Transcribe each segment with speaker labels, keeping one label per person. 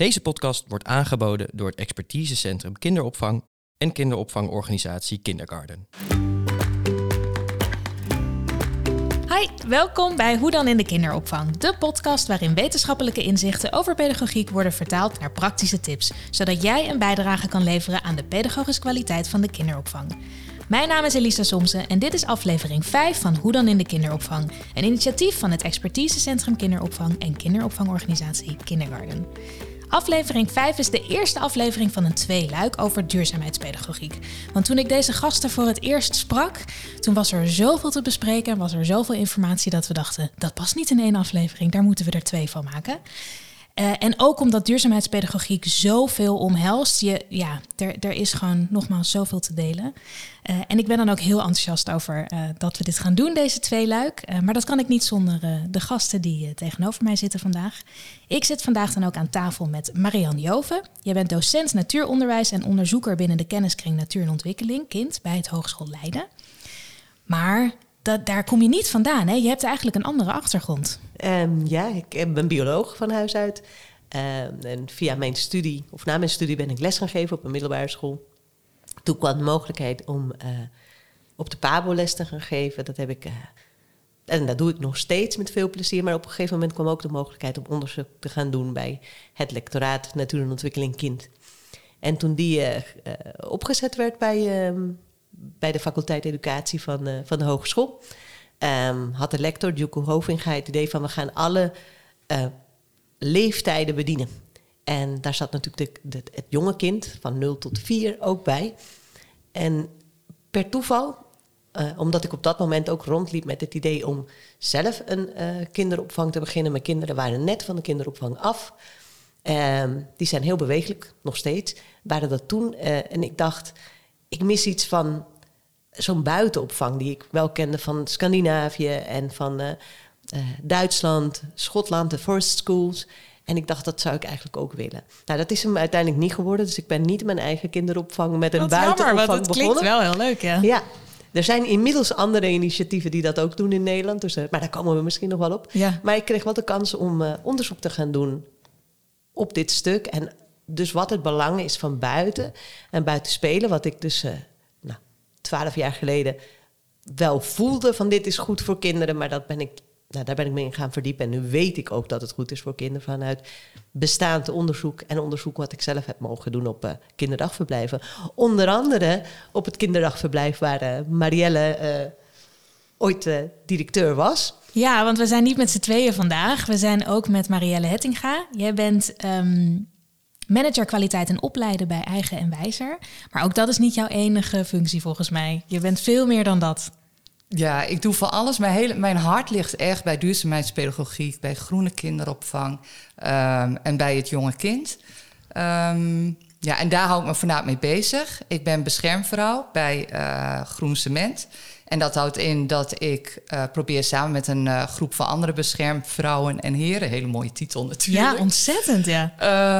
Speaker 1: Deze podcast wordt aangeboden door het expertisecentrum kinderopvang en kinderopvangorganisatie Kindergarten.
Speaker 2: Hi, welkom bij Hoe dan in de kinderopvang, de podcast waarin wetenschappelijke inzichten over pedagogiek worden vertaald naar praktische tips, zodat jij een bijdrage kan leveren aan de pedagogische kwaliteit van de kinderopvang. Mijn naam is Elisa Somsen en dit is aflevering 5 van Hoe dan in de kinderopvang, een initiatief van het expertisecentrum kinderopvang en kinderopvangorganisatie Kindergarten. Aflevering 5 is de eerste aflevering van een tweeluik over duurzaamheidspedagogiek. Want toen ik deze gasten voor het eerst sprak, toen was er zoveel te bespreken en was er zoveel informatie dat we dachten, dat past niet in één aflevering, daar moeten we er twee van maken. Uh, en ook omdat duurzaamheidspedagogiek zoveel omhelst. Je, ja, er, er is gewoon nogmaals zoveel te delen. Uh, en ik ben dan ook heel enthousiast over uh, dat we dit gaan doen, deze twee luik. maar dat kan ik niet zonder de gasten die tegenover mij zitten vandaag. Ik zit vandaag dan ook aan tafel met Marianne Joven. Jij bent docent natuuronderwijs en onderzoeker binnen de kenniskring Natuur en Ontwikkeling, kind, bij het Hogeschool Leiden. Maar dat, daar kom je niet vandaan. Hè? Je hebt eigenlijk een andere achtergrond.
Speaker 3: Um, ja, ik ben bioloog van huis uit. Um, en via mijn studie, of na mijn studie, ben ik les gaan geven op een middelbare school. Toen kwam de mogelijkheid om uh, op de PABO les te gaan geven. Dat heb ik, uh, en dat doe ik nog steeds met veel plezier. Maar op een gegeven moment kwam ook de mogelijkheid om onderzoek te gaan doen bij het lectoraat Natuur en Ontwikkeling Kind. En toen die uh, opgezet werd bij, um, bij de faculteit educatie van, van de hogeschool. Um, had de lector, Djoeko Hovinga, het idee van we gaan alle uh, leeftijden bedienen. En daar zat natuurlijk de, het jonge kind van 0 tot 4 ook bij. En per toeval, uh, omdat ik op dat moment ook rondliep met het idee om zelf een kinderopvang te beginnen. Mijn kinderen waren net van de kinderopvang af. Um, die zijn heel bewegelijk, nog steeds. Waren dat toen. en ik dacht, ik mis iets van zo'n buitenopvang die ik wel kende van Scandinavië en van uh, uh, Duitsland, Schotland, de Forest Schools. En ik dacht, dat zou ik eigenlijk ook willen. Nou, dat is hem uiteindelijk niet geworden. Dus ik ben niet mijn eigen kinderopvang met een buitenopvang
Speaker 2: jammer, dat
Speaker 3: begonnen.
Speaker 2: klinkt wel heel leuk, ja.
Speaker 3: Ja, er zijn inmiddels andere initiatieven die dat ook doen in Nederland. Dus, uh, maar daar komen we misschien nog wel op.
Speaker 2: Ja.
Speaker 3: Maar ik kreeg wel de kans om uh, onderzoek te gaan doen op dit stuk. En dus wat het belang is van buiten en buiten spelen. Wat ik dus uh, twaalf jaar geleden wel voelde van dit is goed voor kinderen. Maar dat ben ik, nou, daar ben ik me in gaan verdiepen. En nu weet ik ook dat het goed is voor kinderen vanuit bestaand onderzoek. En onderzoek wat ik zelf heb mogen doen op uh, kinderdagverblijven. Onder andere op het kinderdagverblijf waar uh, Marielle uh, ooit directeur was.
Speaker 2: Ja, want we zijn niet met z'n tweeën vandaag. We zijn ook met Marielle Hettinga. Jij bent um, manager kwaliteit en opleiden bij Eigen en Wijzer. Maar ook dat is niet jouw enige functie volgens mij. Je bent veel meer dan dat.
Speaker 4: Ja, ik doe van alles. Mijn, hele, mijn hart ligt echt bij duurzaamheidspedagogiek, bij groene kinderopvang um, en bij het jonge kind. Um, ja, en daar hou ik me voornamelijk mee bezig. Ik ben beschermvrouw bij uh, Groen Cement. En dat houdt in dat ik uh, probeer samen met een uh, groep van andere beschermvrouwen en heren, hele mooie titel natuurlijk.
Speaker 2: Ja, ontzettend, ja.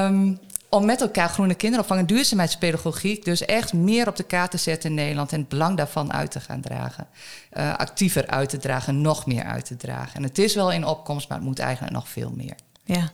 Speaker 4: Um, om met elkaar groene kinderopvang en duurzaamheidspedagogiek dus echt meer op de kaart te zetten in Nederland en het belang daarvan uit te gaan dragen. Uh, actiever uit te dragen, nog meer uit te dragen. En het is wel in opkomst, maar het moet eigenlijk nog veel meer.
Speaker 2: Ja.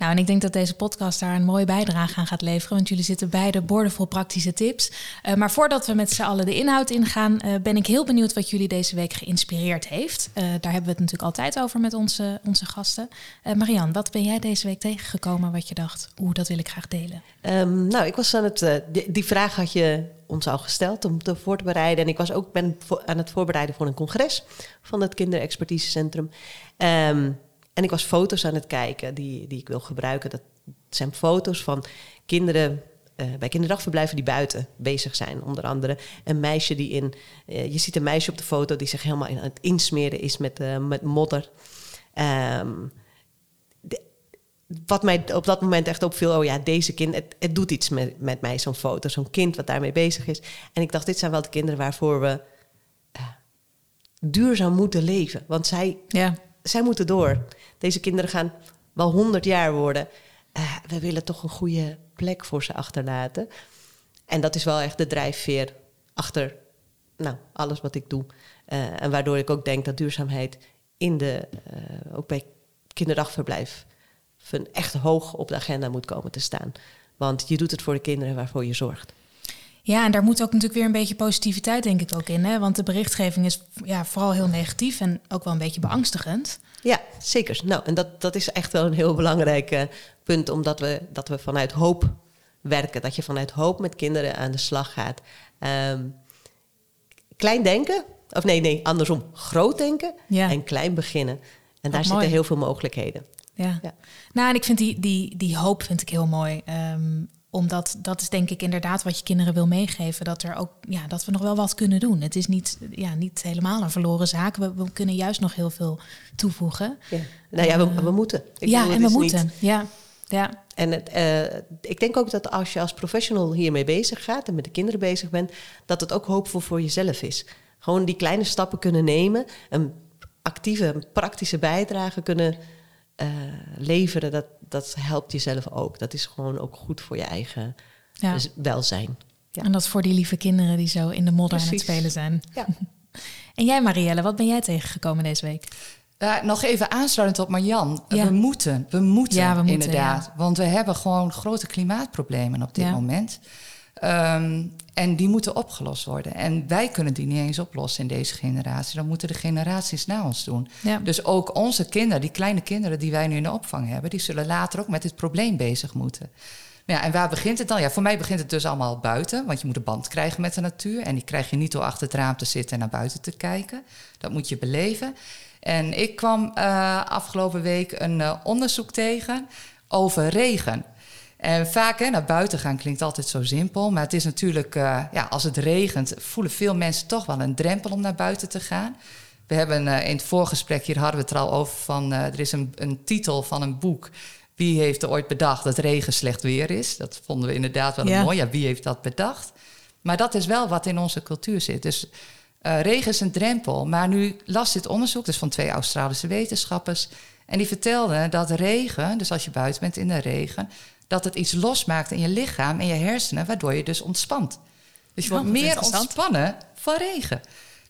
Speaker 2: Nou, en ik denk dat deze podcast daar een mooie bijdrage aan gaat leveren. Want jullie zitten beide boordevol praktische tips. Uh, maar voordat we met z'n allen de inhoud ingaan, uh, ben ik heel benieuwd wat jullie deze week geïnspireerd heeft. Uh, daar hebben we het natuurlijk altijd over met onze, onze gasten. Marianne, wat ben jij deze week tegengekomen wat je dacht, oeh, dat wil ik graag delen?
Speaker 3: Um, nou, ik was aan het, die, die vraag had je ons al gesteld om te voor te bereiden. En ik was ook ben aan het voorbereiden voor een congres van het Kinderexpertisecentrum. Um, en ik was foto's aan het kijken die, die ik wil gebruiken. Dat zijn foto's van kinderen uh, bij kinderdagverblijven die buiten bezig zijn. Onder andere een meisje die in... Uh, je ziet een meisje op de foto die zich helemaal in, aan het insmeren is met, uh, met modder. Um, de, wat mij op dat moment echt opviel... oh ja, deze kind, het, het doet iets met, met mij, zo'n foto. Zo'n kind wat daarmee bezig is. En ik dacht, dit zijn wel de kinderen waarvoor we duurzaam moeten leven. Want zij...
Speaker 2: Ja
Speaker 3: zij moeten door. Deze kinderen gaan wel honderd jaar worden. Uh, we willen toch een goede plek voor ze achterlaten. En dat is wel echt de drijfveer achter nou, alles wat ik doe. Uh, en waardoor ik ook denk dat duurzaamheid in de, uh, ook bij kinderdagverblijf echt hoog op de agenda moet komen te staan. Want je doet het voor de kinderen waarvoor je zorgt.
Speaker 2: Ja, en daar moet ook natuurlijk weer een beetje positiviteit, denk ik, ook in. Hè? Want de berichtgeving is ja, vooral heel negatief en ook wel een beetje beangstigend.
Speaker 3: Ja, zeker. Nou, en dat, dat is echt wel een heel belangrijk uh, punt, omdat we, dat we vanuit hoop werken. Dat je vanuit hoop met kinderen aan de slag gaat. Um, klein denken, of nee, nee, andersom. Groot denken
Speaker 2: Ja.
Speaker 3: en klein beginnen. En daar zitten heel veel mogelijkheden.
Speaker 2: Ja.
Speaker 3: Ja.
Speaker 2: Nou, en ik vind die, die, die hoop vind ik heel mooi. Ehm, omdat dat is denk ik inderdaad wat je kinderen wil meegeven. Dat, er ook, ja, dat we nog wel wat kunnen doen. Het is niet, ja, niet helemaal een verloren zaak. We, we kunnen juist nog heel veel toevoegen.
Speaker 3: Ja. Nou ja, we, we moeten. Ik
Speaker 2: ja,
Speaker 3: bedoel,
Speaker 2: en we
Speaker 3: niet-
Speaker 2: moeten. Ja, ja.
Speaker 3: En het, eh, ik denk ook dat als je als professional hiermee bezig gaat en met de kinderen bezig bent, dat het ook hoopvol voor jezelf is. Gewoon die kleine stappen kunnen nemen, een actieve, een praktische bijdrage kunnen eh, leveren, dat, dat helpt jezelf ook. Dat is gewoon ook goed voor je eigen
Speaker 2: ja.
Speaker 3: z- welzijn. Ja.
Speaker 2: En dat voor die lieve kinderen die zo in de modder aan het spelen zijn.
Speaker 3: Ja.
Speaker 2: En jij, Marielle, wat ben jij tegengekomen deze week?
Speaker 4: Ja, nog even aansluitend op Marjan.
Speaker 2: Ja.
Speaker 4: We moeten, we moeten,
Speaker 2: Ja, we moeten,
Speaker 4: inderdaad. Want we hebben gewoon grote klimaatproblemen op dit
Speaker 2: Ja.
Speaker 4: moment. Ehm, en die moeten opgelost worden. En wij kunnen die niet eens oplossen in deze generatie. Dan moeten de generaties na ons doen.
Speaker 2: Ja.
Speaker 4: Dus ook onze kinderen, die kleine kinderen die wij nu in de opvang hebben... die zullen later ook met dit probleem bezig moeten. Ja, en waar begint het dan? Ja, voor mij begint het dus allemaal buiten. Want je moet een band krijgen met de natuur. En die krijg je niet door achter het raam te zitten en naar buiten te kijken. Dat moet je beleven. En ik kwam eh, afgelopen week een eh, onderzoek tegen over regen. En vaak hè, naar buiten gaan klinkt altijd zo simpel. Maar het is natuurlijk, eh, ja, als het regent, voelen veel mensen toch wel een drempel om naar buiten te gaan. We hebben eh, in het voorgesprek, hier hadden we het er al over, van eh, er is een, een titel van een boek. Wie heeft er ooit bedacht dat regen slecht weer is? Dat vonden we inderdaad wel
Speaker 2: Ja.
Speaker 4: mooi. Ja, wie heeft dat bedacht? Maar dat is wel wat in onze cultuur zit. Dus regen is een drempel. Maar nu las dit onderzoek, dus van twee Australische wetenschappers. En die vertelden dat regen, dus als je buiten bent in de regen, dat het iets losmaakt in je lichaam en je hersenen, waardoor je dus ontspant. Dus je
Speaker 2: Oh,
Speaker 4: wordt meer ontspannen van regen.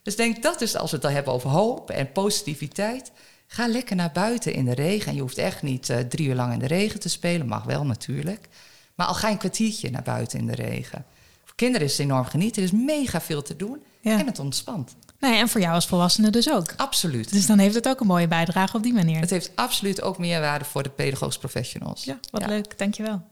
Speaker 4: Dus denk dat is als we het dan hebben over hoop en positiviteit. Ga lekker naar buiten in de regen. En je hoeft echt niet eh, drie uur lang in de regen te spelen. Mag wel natuurlijk. Maar al ga je een kwartiertje naar buiten in de regen. Voor kinderen is het enorm genieten. Er is mega veel te doen.
Speaker 2: Ja.
Speaker 4: En het ontspant.
Speaker 2: Ja, en voor jou als volwassene dus ook.
Speaker 4: Absoluut.
Speaker 2: Dus dan heeft het ook een mooie bijdrage op die manier.
Speaker 4: Het heeft absoluut ook meerwaarde voor de pedagogisch professionals.
Speaker 2: Ja, wat
Speaker 4: Ja.
Speaker 2: leuk. Dankjewel.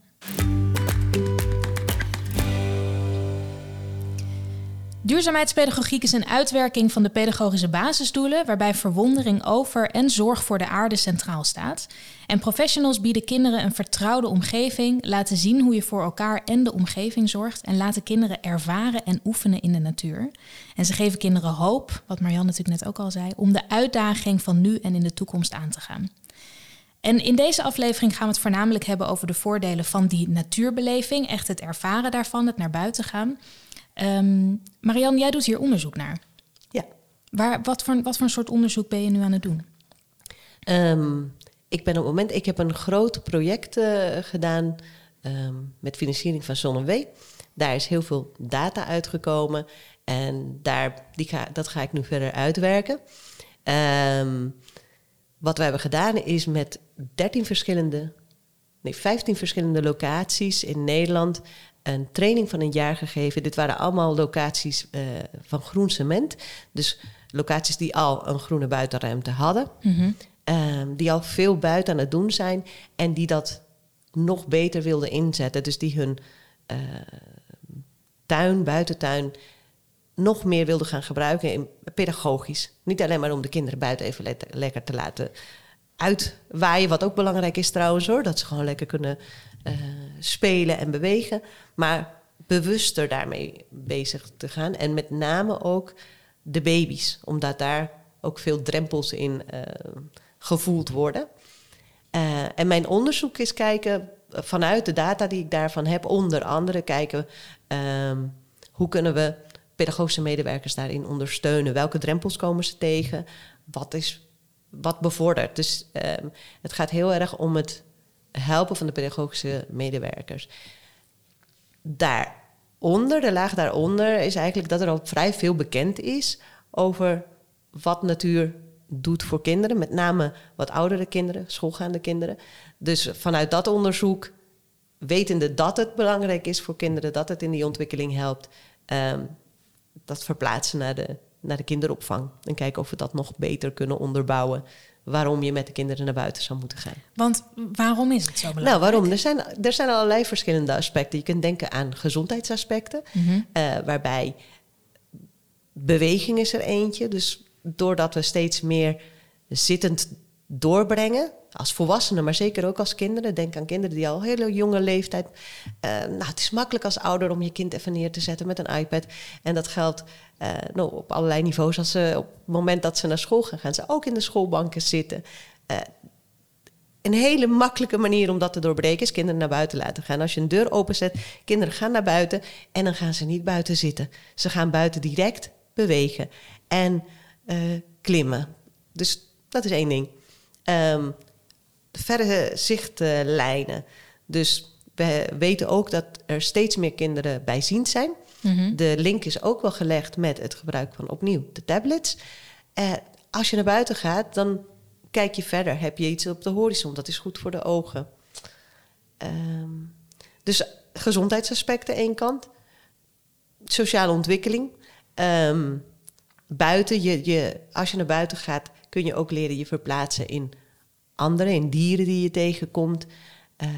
Speaker 2: Duurzaamheidspedagogiek is een uitwerking van de pedagogische basisdoelen, waarbij verwondering over en zorg voor de aarde centraal staat. En professionals bieden kinderen een vertrouwde omgeving, laten zien hoe je voor elkaar en de omgeving zorgt en laten kinderen ervaren en oefenen in de natuur. En ze geven kinderen hoop, wat Marianne natuurlijk net ook al zei, om de uitdaging van nu en in de toekomst aan te gaan. En in deze aflevering gaan we het voornamelijk hebben over de voordelen van die natuurbeleving. Echt het ervaren daarvan, het naar buiten gaan. Ehm Marianne, jij doet hier onderzoek naar.
Speaker 3: Ja.
Speaker 2: Waar, wat, voor, wat voor een soort onderzoek ben je nu aan het doen?
Speaker 3: Ehm, ik ben op het moment, ik heb een groot project eh, gedaan ehm, met financiering van Zonnewee. Daar is heel veel data uitgekomen en daar, die ga, dat ga ik nu verder uitwerken. Wat we hebben gedaan is met 13 verschillende, nee, 15 verschillende locaties in Nederland een training van een jaar gegeven. Dit waren allemaal locaties eh, van groen cement. Dus locaties die al een groene buitenruimte hadden. Ehm, die al veel buiten aan het doen zijn en die dat nog beter wilden inzetten. Dus die hun eh, tuin, buitentuin, nog meer wilden gaan gebruiken in, pedagogisch. Niet alleen maar om de kinderen buiten even lekker te laten uitwaaien, wat ook belangrijk is trouwens hoor, dat ze gewoon lekker kunnen eh, spelen en bewegen, maar bewuster daarmee bezig te gaan. En met name ook de baby's, omdat daar ook veel drempels in eh, gevoeld worden. Eh, en mijn onderzoek is kijken vanuit de data die ik daarvan heb, onder andere kijken ehm, hoe kunnen we pedagogische medewerkers daarin ondersteunen. Welke drempels komen ze tegen? Wat is wat bevordert? Dus ehm, het gaat heel erg om het helpen van de pedagogische medewerkers. Daaronder, de laag daaronder, is eigenlijk dat er al vrij veel bekend is over wat natuur doet voor kinderen, met name wat oudere kinderen, schoolgaande kinderen. Dus vanuit dat onderzoek, wetende dat het belangrijk is voor kinderen, dat het in die ontwikkeling helpt, ehm, dat verplaatsen naar de, naar de kinderopvang. En kijken of we dat nog beter kunnen onderbouwen. Waarom je met de kinderen naar buiten zou moeten gaan.
Speaker 2: Want waarom is het zo belangrijk?
Speaker 3: Nou, waarom? Er zijn, er zijn allerlei verschillende aspecten. Je kunt denken aan gezondheidsaspecten,
Speaker 2: Mhm.
Speaker 3: eh, waarbij beweging is er eentje. Dus doordat we steeds meer zittend doorbrengen, als volwassenen, maar zeker ook als kinderen. Denk aan kinderen die al hele jonge leeftijd. eh, nou, het is makkelijk als ouder om je kind even neer te zetten met een iPad. En dat geldt eh, nou, op allerlei niveaus. Als ze op het moment dat ze naar school gaan, gaan ze ook in de schoolbanken zitten. Eh, een hele makkelijke manier om dat te doorbreken is kinderen naar buiten laten gaan. Als je een deur openzet, kinderen gaan naar buiten en dan gaan ze niet buiten zitten. Ze gaan buiten direct bewegen en klimmen. Dus dat is één ding. Ehm, de verre zichtlijnen. Dus we weten ook dat er steeds meer kinderen bijziend zijn.
Speaker 2: Mhm.
Speaker 3: De link is ook wel gelegd met het gebruik van opnieuw de tablets. Eh, als je naar buiten gaat, dan kijk je verder. Heb je iets op de horizon? Dat is goed voor de ogen. Ehm, dus gezondheidsaspecten één kant. Sociale ontwikkeling. Ehm, buiten, je, je, als je naar buiten gaat, kun je ook leren je verplaatsen in anderen, in dieren die je tegenkomt. Eh,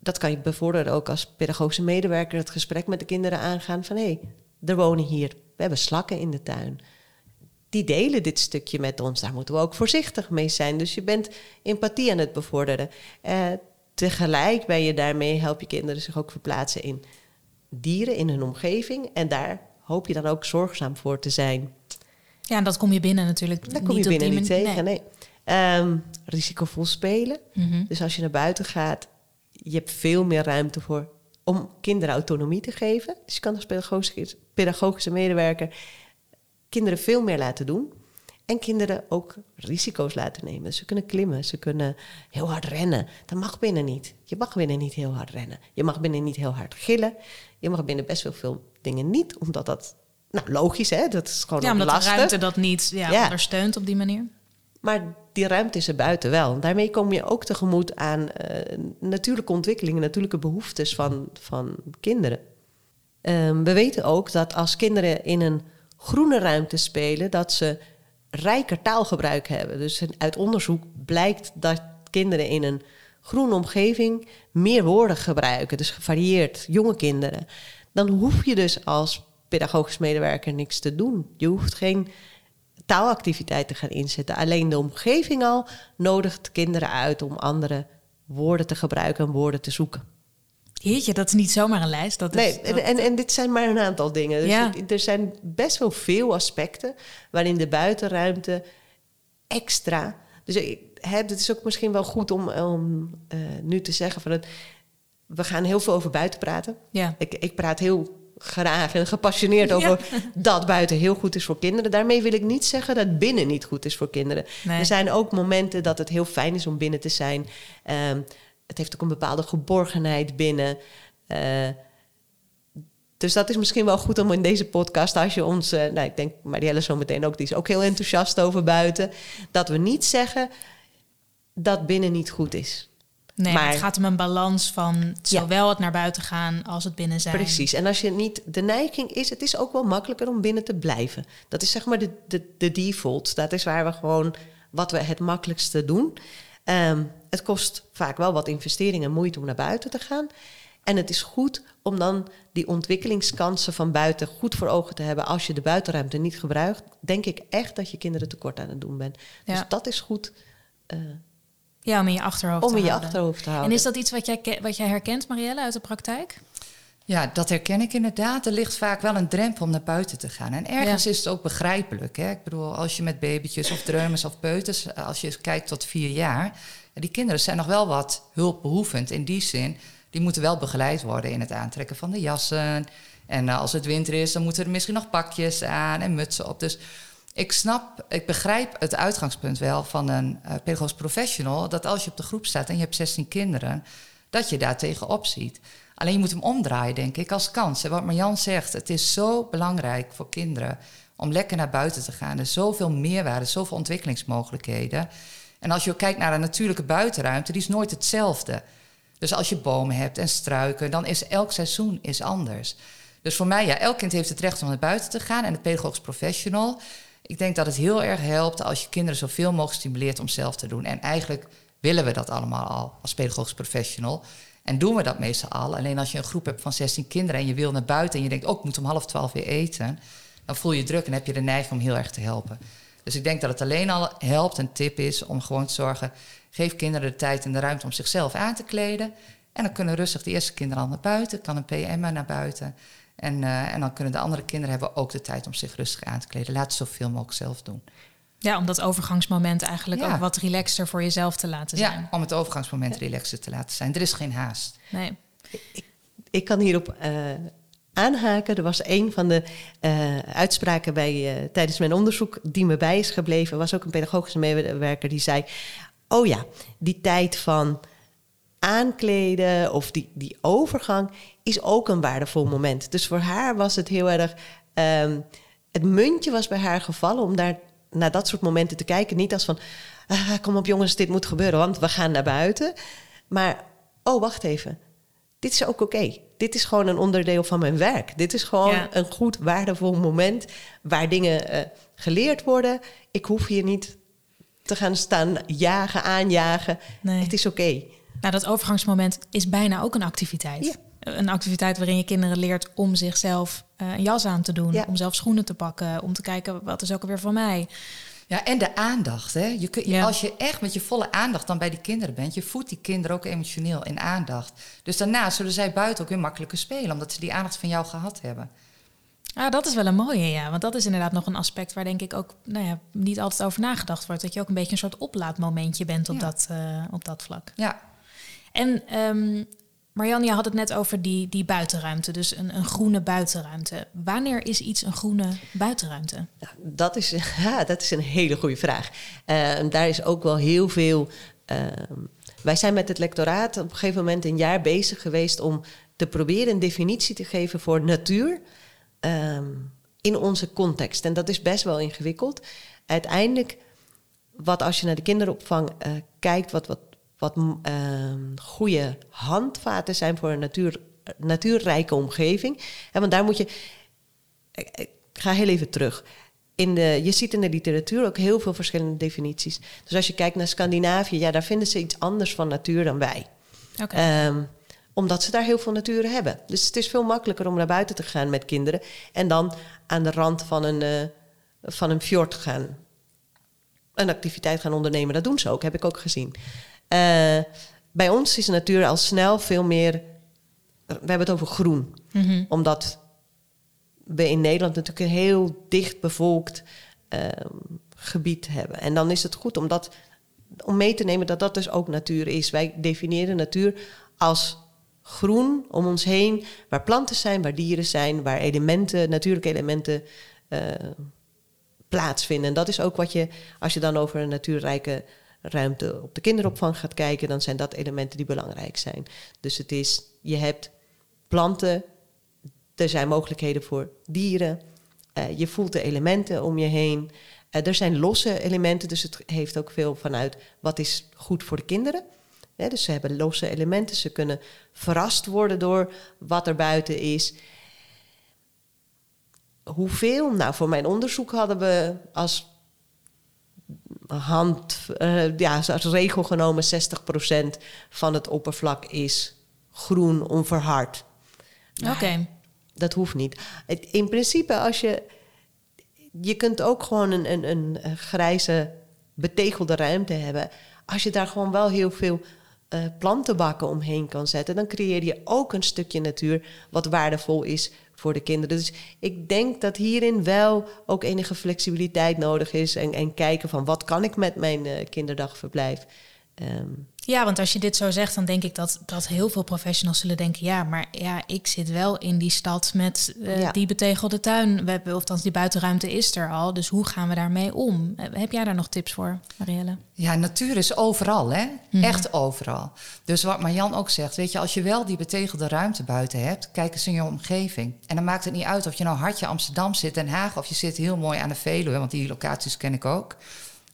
Speaker 3: dat kan je bevorderen ook als pedagogische medewerker het gesprek met de kinderen aangaan van hé, hey, er wonen hier, we hebben slakken in de tuin. Die delen dit stukje met ons, daar moeten we ook voorzichtig mee zijn. Dus je bent empathie aan het bevorderen. Eh, tegelijk ben je daarmee, help je kinderen zich ook verplaatsen in dieren, in hun omgeving. En daar hoop je dan ook zorgzaam voor te zijn.
Speaker 2: Ja, en dat kom je binnen natuurlijk
Speaker 3: Daar kom je
Speaker 2: niet
Speaker 3: binnen niet tegen. Nee. Ehm, risicovol spelen.
Speaker 2: Mhm.
Speaker 3: Dus als je naar buiten gaat, je hebt veel meer ruimte voor om kinderen autonomie te geven. Dus je kan als pedagogische, pedagogische medewerker kinderen veel meer laten doen. En kinderen ook risico's laten nemen. Ze kunnen klimmen, ze kunnen heel hard rennen. Dat mag binnen niet. Je mag binnen niet heel hard rennen. Je mag binnen niet heel hard gillen. Je mag binnen best wel veel dingen niet, omdat dat... Nou, logisch hè, dat is gewoon
Speaker 2: Ja, omdat de ruimte dat niet ja,
Speaker 3: Ja.
Speaker 2: ondersteunt op die manier.
Speaker 3: Maar die ruimte is er buiten wel. Daarmee kom je ook tegemoet aan eh, natuurlijke ontwikkelingen, natuurlijke behoeftes van, van kinderen. Ehm, we weten ook dat als kinderen in een groene ruimte spelen, dat ze rijker taalgebruik hebben. Dus uit onderzoek blijkt dat kinderen in een groene omgeving meer woorden gebruiken, dus gevarieerd, jonge kinderen. Dan hoef je dus als pedagogisch medewerker niks te doen. Je hoeft geen taalactiviteiten gaan inzetten. Alleen de omgeving al nodigt kinderen uit om andere woorden te gebruiken en woorden te zoeken.
Speaker 2: Jeetje, dat is niet zomaar een lijst. Dat is,
Speaker 3: Nee, en,
Speaker 2: dat-
Speaker 3: en, en dit zijn maar een aantal dingen. Dus
Speaker 2: Ja.
Speaker 3: het- er zijn best wel veel aspecten waarin de buitenruimte extra. Dus ik- het is ook misschien wel goed om, om eh, nu te zeggen van het. We gaan heel veel over buiten praten.
Speaker 2: ja.
Speaker 3: Ik, ik praat heel graag en gepassioneerd
Speaker 2: Ja.
Speaker 3: over dat buiten heel goed is voor kinderen. Daarmee wil ik niet zeggen dat binnen niet goed is voor kinderen.
Speaker 2: Nee.
Speaker 3: Er zijn ook momenten dat het heel fijn is om binnen te zijn. Ehm, het heeft ook een bepaalde geborgenheid binnen. Eh, dus dat is misschien wel goed om in deze podcast, als je ons, nou ik denk Marielle zo meteen ook, die is ook heel enthousiast over buiten, dat we niet zeggen dat binnen niet goed is.
Speaker 2: Nee,
Speaker 3: Maar-
Speaker 2: het gaat om een balans van zowel het naar buiten gaan als het binnen zijn.
Speaker 3: Precies. En als je niet de neiging is, het is ook wel makkelijker om binnen te blijven. Dat is zeg maar de, de, de default. Dat is waar we gewoon wat we het makkelijkste doen. Ehm, het kost vaak wel wat investering en moeite om naar buiten te gaan. En het is goed om dan die ontwikkelingskansen van buiten goed voor ogen te hebben. Als je de buitenruimte niet gebruikt, denk ik echt dat je kinderen tekort aan het doen bent. Dus
Speaker 2: Ja.
Speaker 3: dat is goed eh,
Speaker 2: Ja, om in je achterhoofd
Speaker 3: om
Speaker 2: te
Speaker 3: in je
Speaker 2: houden.
Speaker 3: achterhoofd te houden.
Speaker 2: En is dat iets wat jij, wat jij herkent, Marielle, uit de praktijk?
Speaker 4: Ja, dat herken ik inderdaad. Er ligt vaak wel een drempel om naar buiten te gaan. En ergens is het ook begrijpelijk. Hè? Ik bedoel, als je met babytjes of dreumes of peuters... als je kijkt tot vier jaar... ja, die kinderen zijn nog wel wat hulpbehoevend in die zin. Die moeten wel begeleid worden in het aantrekken van de jassen. En eh, als het winter is, dan moeten er misschien nog pakjes aan en mutsen op. Dus ik snap, ik begrijp het uitgangspunt wel van een uh, pedagogisch professional... dat als je op de groep staat en je hebt 16 kinderen... dat je daar tegenop ziet. Alleen je moet hem omdraaien, denk ik, als kans. En wat Marjan zegt, het is zo belangrijk voor kinderen om lekker naar buiten te gaan. Er is zoveel meerwaarde, zoveel ontwikkelingsmogelijkheden. En als je kijkt naar een natuurlijke buitenruimte, die is nooit hetzelfde. Dus als je bomen hebt en struiken, dan is elk seizoen is anders. Dus voor mij, ja, elk kind heeft het recht om naar buiten te gaan. En de pedagogisch professional, ik denk dat het heel erg helpt als je kinderen zoveel mogelijk stimuleert om zelf te doen. En eigenlijk willen we dat allemaal al als pedagogisch professional. En doen we dat meestal al. Alleen als je een groep hebt van 16 kinderen en je wil naar buiten en je denkt, oh, ik moet om half twaalf weer eten, dan voel je druk en heb je de neiging om heel erg te helpen. Dus ik denk dat het alleen al helpt, een tip is om gewoon te zorgen, geef kinderen de tijd en de ruimte om zichzelf aan te kleden. En dan kunnen rustig de eerste kinderen al naar buiten, kan een PM naar buiten. En, uh, en dan kunnen de andere kinderen hebben ook de tijd om zich rustig aan te kleden. Laat ze zoveel mogelijk zelf doen.
Speaker 2: Ja, om dat overgangsmoment eigenlijk ook wat relaxter voor jezelf te laten zijn.
Speaker 4: Ja, om het overgangsmoment relaxer te laten zijn. Er is geen haast.
Speaker 2: Nee.
Speaker 3: Ik, ik kan hierop uh, aanhaken. Er was een van de uh, uitspraken bij, uh, tijdens mijn onderzoek die me bij is gebleven. was ook een pedagogische medewerker die zei... oh ja, die tijd van aankleden of die, die overgang is ook een waardevol moment. Dus voor haar was het heel erg... Um, het muntje was bij haar gevallen om daar naar dat soort momenten te kijken. Niet als van, ah, kom op jongens, dit moet gebeuren, want we gaan naar buiten. Maar, oh, wacht even. Dit is ook oké. Okay. Dit is gewoon een onderdeel van mijn werk. Dit is gewoon ja. een goed, waardevol moment waar dingen uh, geleerd worden. Ik hoef hier niet te gaan staan jagen, aanjagen. Nee. Het is oké. Okay.
Speaker 2: Nou, dat overgangsmoment is bijna ook een activiteit. Ja. Een activiteit waarin je kinderen leert om zichzelf uh, een jas aan te doen, ja. om zelf schoenen te pakken, om te kijken wat is ook alweer van mij.
Speaker 4: Ja, en de aandacht. Hè? Je kun, ja. Als je echt met je volle aandacht dan bij die kinderen bent, je voedt die kinderen ook emotioneel in aandacht. Dus daarna zullen zij buiten ook weer makkelijker spelen, omdat ze die aandacht van jou gehad hebben.
Speaker 2: Ah, dat is wel een mooie, ja. Want dat is inderdaad nog een aspect waar denk ik ook nou ja, niet altijd over nagedacht wordt. Dat je ook een beetje een soort oplaadmomentje bent op, ja. dat, uh, op dat vlak.
Speaker 4: Ja.
Speaker 2: En um, Marianne, je had het net over die, die buitenruimte, dus een, een groene buitenruimte. Wanneer is iets een groene buitenruimte?
Speaker 3: Dat, is, ja, dat is een hele goede vraag. Uh, daar is ook wel heel veel. Uh, wij zijn met het lectoraat op een gegeven moment een jaar bezig geweest om te proberen een definitie te geven voor natuur uh, in onze context. En dat is best wel ingewikkeld. Uiteindelijk, wat als je naar de kinderopvang uh, kijkt, wat, wat wat uh, goede handvaten zijn voor een natuur, natuurrijke omgeving. En want daar moet je. Ik ga heel even terug. In de, je ziet in de literatuur ook heel veel verschillende definities. Dus als je kijkt naar Scandinavië, ja, daar vinden ze iets anders van natuur dan wij.
Speaker 2: Okay.
Speaker 3: Um, omdat ze daar heel veel natuur hebben. Dus het is veel makkelijker om naar buiten te gaan met kinderen. En dan aan de rand van een, uh, van een fjord gaan. Een activiteit gaan ondernemen. Dat doen ze ook, heb ik ook gezien. Uh, bij ons is de natuur al snel veel meer. We hebben het over groen.
Speaker 2: Mhm.
Speaker 3: Mm -hmm. Omdat we in Nederland natuurlijk een heel dicht bevolkt uh, gebied hebben. En dan is het goed om, dat, om mee te nemen dat dat dus ook natuur is. Wij definiëren natuur als groen om ons heen, waar planten zijn, waar dieren zijn, waar elementen, natuurlijke elementen uh, plaatsvinden. En dat is ook wat je, als je dan over een natuurrijke ruimte op de kinderopvang gaat kijken, dan zijn dat elementen die belangrijk zijn. Dus het is, je hebt planten, er zijn mogelijkheden voor dieren, uh, je voelt de elementen om je heen. Uh, er zijn losse elementen, dus het heeft ook veel vanuit wat is goed voor de kinderen. Dus ze hebben losse elementen, ze kunnen verrast worden door wat er buiten is. Hoeveel? Nou, voor mijn onderzoek hadden we als hand, uh, ja, als regel genomen 60% van het oppervlak is groen, onverhard.
Speaker 2: Oké. Okay.
Speaker 3: Dat hoeft niet. Het, in principe, als je. Je kunt ook gewoon een, een, een grijze, betegelde ruimte hebben. Als je daar gewoon wel heel veel uh, plantenbakken omheen kan zetten, dan creëer je ook een stukje natuur wat waardevol is voor de kinderen. Dus ik denk dat hierin wel ook enige flexibiliteit nodig is. En, en kijken van wat kan ik met mijn uh, kinderdagverblijf. Um,
Speaker 2: Ja, want als je dit zo zegt, dan denk ik dat, dat heel veel professionals zullen denken: ja, maar ja, ik zit wel in die stad met uh,
Speaker 3: Ja.
Speaker 2: die betegelde tuin. We hebben, of althans, die buitenruimte is er al. Dus hoe gaan we daarmee om? Eh, Heb jij daar nog tips voor, Marielle?
Speaker 4: Ja, natuur is overal, hè?
Speaker 2: Mhm.
Speaker 4: Echt overal. Dus wat Marjan ook zegt, weet je, als je wel die betegelde ruimte buiten hebt, kijk eens in je omgeving. En dan maakt het niet uit of je nou hartje Amsterdam zit, Den Haag, of je zit heel mooi aan de Veluwe, want die locaties ken ik ook.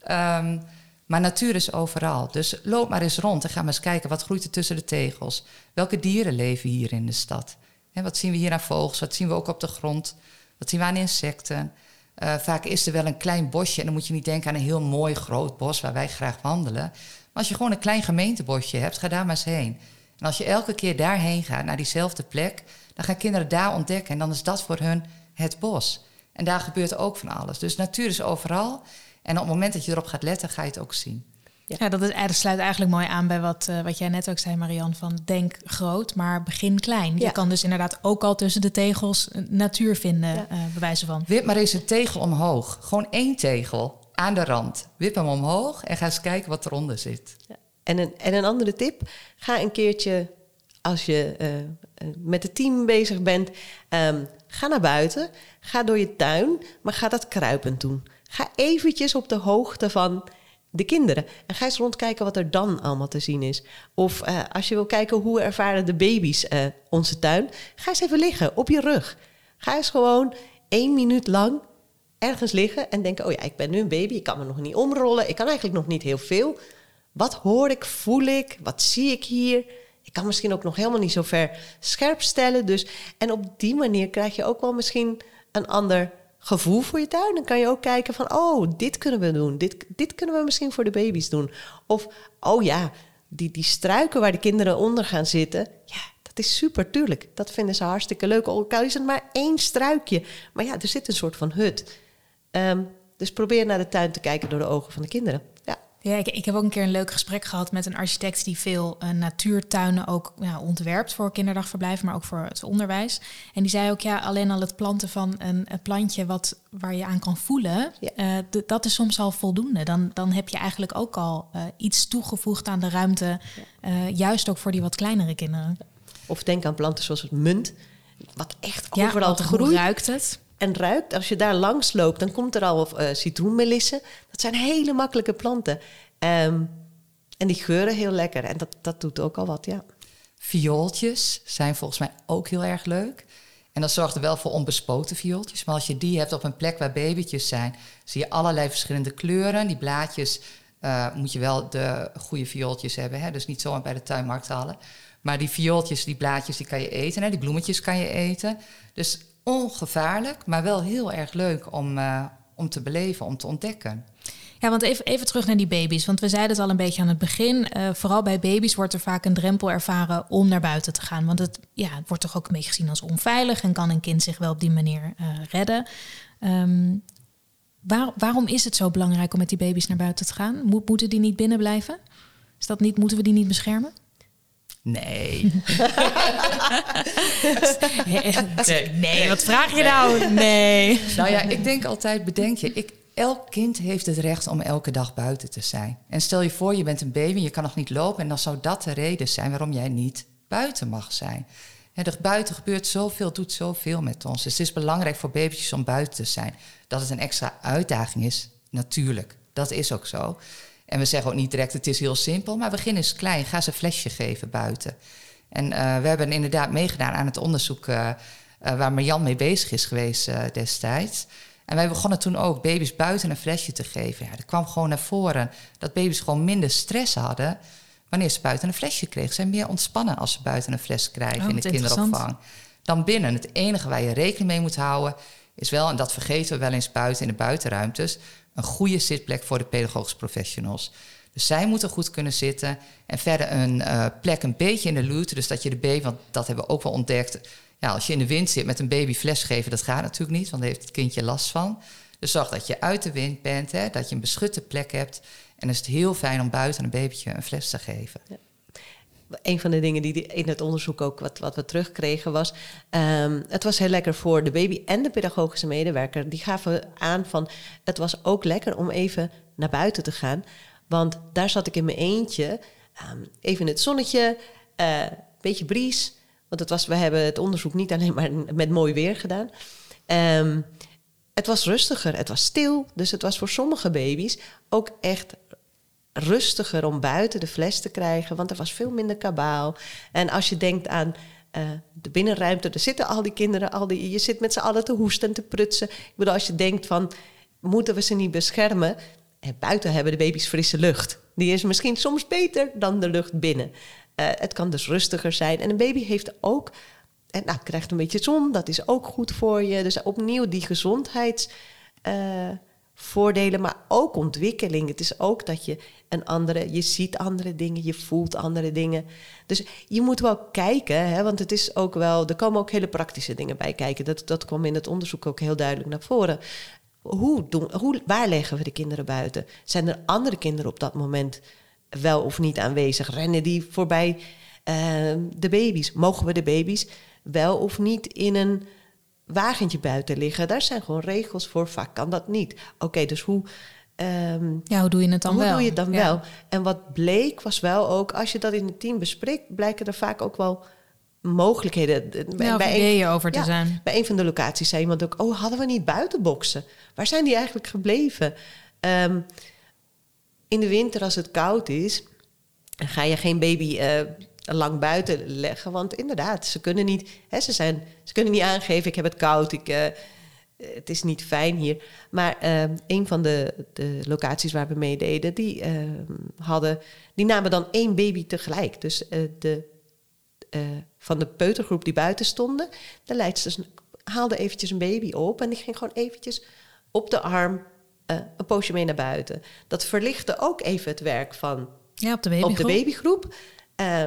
Speaker 4: Ehm, maar natuur is overal. Dus loop maar eens rond en ga maar eens kijken wat groeit er tussen de tegels. Welke dieren leven hier in de stad? Hè, wat zien we hier aan vogels? Wat zien we ook op de grond? Wat zien we aan insecten? Eh, vaak is er wel een klein bosje en dan moet je niet denken aan een heel mooi groot bos waar wij graag wandelen. Maar als je gewoon een klein gemeentebosje hebt, ga daar maar eens heen. En als je elke keer daarheen gaat, naar diezelfde plek, dan gaan kinderen daar ontdekken en dan is dat voor hun het bos. En daar gebeurt ook van alles. Dus natuur is overal. En op het moment dat je erop gaat letten, ga je het ook zien.
Speaker 2: Ja, dat, is, eh, dat sluit eigenlijk mooi aan bij wat, eh, wat jij net ook zei, Marian. Van denk groot, maar begin klein.
Speaker 3: Ja.
Speaker 2: Je kan dus inderdaad ook al tussen de tegels eh, natuur vinden,
Speaker 3: Ja.
Speaker 2: eh bewijzen van.
Speaker 4: Wip maar eens een tegel omhoog. Gewoon één tegel aan de rand. Wip hem omhoog en ga eens kijken wat eronder zit.
Speaker 3: En een, en een andere tip, ga een keertje als je met het team bezig bent, ehm, ga naar buiten, ga door je tuin, maar ga dat kruipend doen. Ga eventjes op de hoogte van de kinderen en ga eens rondkijken wat er dan allemaal te zien is. Of eh, als je wil kijken hoe ervaren de baby's eh, onze tuin, ga eens even liggen op je rug. Ga eens gewoon één minuut lang ergens liggen en denken: oh ja, ik ben nu een baby, ik kan me nog niet omrollen, ik kan eigenlijk nog niet heel veel. Wat hoor ik, voel ik, wat zie ik hier? Ik kan misschien ook nog helemaal niet zo ver scherp stellen. Dus, en op die manier krijg je ook wel misschien een ander gevoel voor je tuin. Dan kan je ook kijken van, oh, dit kunnen we doen. Dit, dit kunnen we misschien voor de baby's doen. Of, oh ja, die, die struiken waar de kinderen onder gaan zitten. Ja, dat is super, tuurlijk. Dat vinden ze hartstikke leuk. Ook al is het maar één struikje. Maar ja, er zit een soort van hut. Ehm, dus probeer naar de tuin te kijken door de ogen van de kinderen. Ja.
Speaker 2: Ik, ik heb ook een keer een leuk gesprek gehad met een architect die veel eh, natuurtuinen ook ja, ontwerpt voor kinderdagverblijven, maar ook voor het onderwijs. En die zei ook, ja, alleen al het planten van een, een plantje wat, waar je aan kan voelen,
Speaker 3: Ja.
Speaker 2: eh, dat is soms al voldoende. Dan, dan heb je eigenlijk ook al eh, iets toegevoegd aan de ruimte, juist ook voor die wat kleinere kinderen.
Speaker 3: Of denk aan planten zoals het munt, wat echt
Speaker 2: Ja,
Speaker 3: overal groeit
Speaker 2: ruikt het?
Speaker 3: en ruikt. Als je daar langs loopt, dan komt er al eh citroenmelissen. Dat zijn hele makkelijke planten. Ehm, en die geuren heel lekker. En dat, dat doet ook al wat, ja.
Speaker 4: Viooltjes zijn volgens mij ook heel erg leuk. En dat zorgt er wel voor onbespoten viooltjes. Maar als je die hebt op een plek waar babytjes zijn, zie je allerlei verschillende kleuren. Die blaadjes eh, moet je wel de goede viooltjes hebben. Hè? Dus niet zomaar bij de tuinmarkt halen. Maar die viooltjes, die blaadjes, die kan je eten. Hè? Die bloemetjes kan je eten. Dus ongevaarlijk, maar wel heel erg leuk om, eh, om te beleven, om te ontdekken.
Speaker 2: Ja, want even, even terug naar die baby's. Want we zeiden het al een beetje aan het begin. eh, vooral bij baby's wordt er vaak een drempel ervaren om naar buiten te gaan. Want het, ja, het wordt toch ook een beetje gezien als onveilig en kan een kind zich wel op die manier eh, redden. Ehm, waar- waarom is het zo belangrijk om met die baby's naar buiten te gaan? Moet, moeten die niet binnen blijven? Is dat niet, moeten we die niet beschermen?
Speaker 4: Nee.
Speaker 2: nee. nee, wat vraag je nou? Nee.
Speaker 4: Nou ja, ik denk altijd, bedenk je, ik, elk kind heeft het recht om elke dag buiten te zijn. En stel je voor, je bent een baby, je kan nog niet lopen... en dan zou dat de reden zijn waarom jij niet buiten mag zijn. Hè, er buiten gebeurt zoveel, doet zoveel met ons. Dus het is belangrijk voor baby's om buiten te zijn. Dat het een extra uitdaging is, natuurlijk. Dat is ook zo. En we zeggen ook niet direct, het is heel simpel... maar begin eens klein, ga ze een flesje geven buiten. En eh, we hebben inderdaad meegedaan aan het onderzoek... eh, eh, waar Marjan mee bezig is geweest destijds. En wij begonnen toen ook baby's buiten een flesje te geven. Ja, er kwam gewoon naar voren dat baby's gewoon minder stress hadden wanneer ze buiten een flesje kregen. Ze zijn meer ontspannen als ze buiten een fles krijgen
Speaker 2: Oh,
Speaker 4: in de kinderopvang. Dan binnen. Het enige waar je rekening mee moet houden is wel, en dat vergeten we wel eens buiten in de buitenruimtes, een goede zitplek voor de pedagogische professionals. Dus zij moeten goed kunnen zitten. En verder een eh, plek een beetje in de luwte. Dus dat je de baby, want dat hebben we ook wel ontdekt. Ja, als je in de wind zit met een baby fles geven, dat gaat natuurlijk niet. Want daar heeft het kindje last van. Dus zorg dat je uit de wind bent, hè, dat je een beschutte plek hebt. En dan is het heel fijn om buiten een babytje een fles te geven.
Speaker 3: Een van de dingen die in het onderzoek ook wat, wat we terugkregen was... ehm, het was heel lekker voor de baby en de pedagogische medewerker. Die gaven aan van het was ook lekker om even naar buiten te gaan. Want daar zat ik in mijn eentje ehm, even in het zonnetje, een beetje bries. Want het was, we hebben het onderzoek niet alleen maar met mooi weer gedaan. Ehm, het was rustiger, het was stil. Dus het was voor sommige baby's ook echt rustiger om buiten de fles te krijgen, want er was veel minder kabaal. En als je denkt aan uh, de binnenruimte, er zitten al die kinderen, al die, je zit met z'n allen te hoesten en te prutsen. Ik bedoel, als je denkt van, moeten we ze niet beschermen? En eh, buiten hebben de baby's frisse lucht. Die is misschien soms beter dan de lucht binnen. Uh, het kan dus rustiger zijn. En een baby heeft ook, en nou, krijgt een beetje zon, dat is ook goed voor je. Dus opnieuw die gezondheids... Uh, voordelen, maar ook ontwikkeling. Het is ook dat je een andere, je ziet andere dingen, je voelt andere dingen. Dus je moet wel kijken, hè, want het is ook wel, er komen ook hele praktische dingen bij kijken. Dat, dat kwam in het onderzoek ook heel duidelijk naar voren. Hoe doen, hoe, waar leggen we de kinderen buiten? Zijn er andere kinderen op dat moment wel of niet aanwezig? Rennen die voorbij uh, de baby's? Mogen we de baby's wel of niet in een wagentje buiten liggen. Daar zijn gewoon regels voor. Vaak kan dat niet. Oké, dus hoe. Um,
Speaker 2: ja, hoe doe je het dan
Speaker 3: hoe
Speaker 2: wel?
Speaker 3: Hoe doe je het dan wel? En wat bleek was wel ook, als je dat in het team bespreekt, blijken er vaak ook wel mogelijkheden.
Speaker 2: Ja, bij ideeën over te
Speaker 3: ja,
Speaker 2: zijn.
Speaker 3: Bij een van de locaties zei iemand ook: Oh, hadden we niet buitenboksen? Waar zijn die eigenlijk gebleven? Um, in de winter, als het koud is, ga je geen baby uh, lang buiten leggen. Want inderdaad, ze kunnen niet, hè, ze, zijn, ze kunnen niet aangeven: ik heb het koud, ik, uh, het is niet fijn hier. Maar uh, een van de, de locaties waar we meededen, die, hadden, die namen dan één baby tegelijk. Dus de, van de peutergroep die buiten stonden, de leidsters haalden eventjes een baby op en die ging gewoon eventjes op de arm een poosje mee naar buiten. Dat verlichtte ook even het werk van
Speaker 2: ja, op de babygroep.
Speaker 3: Op de babygroep. Uh,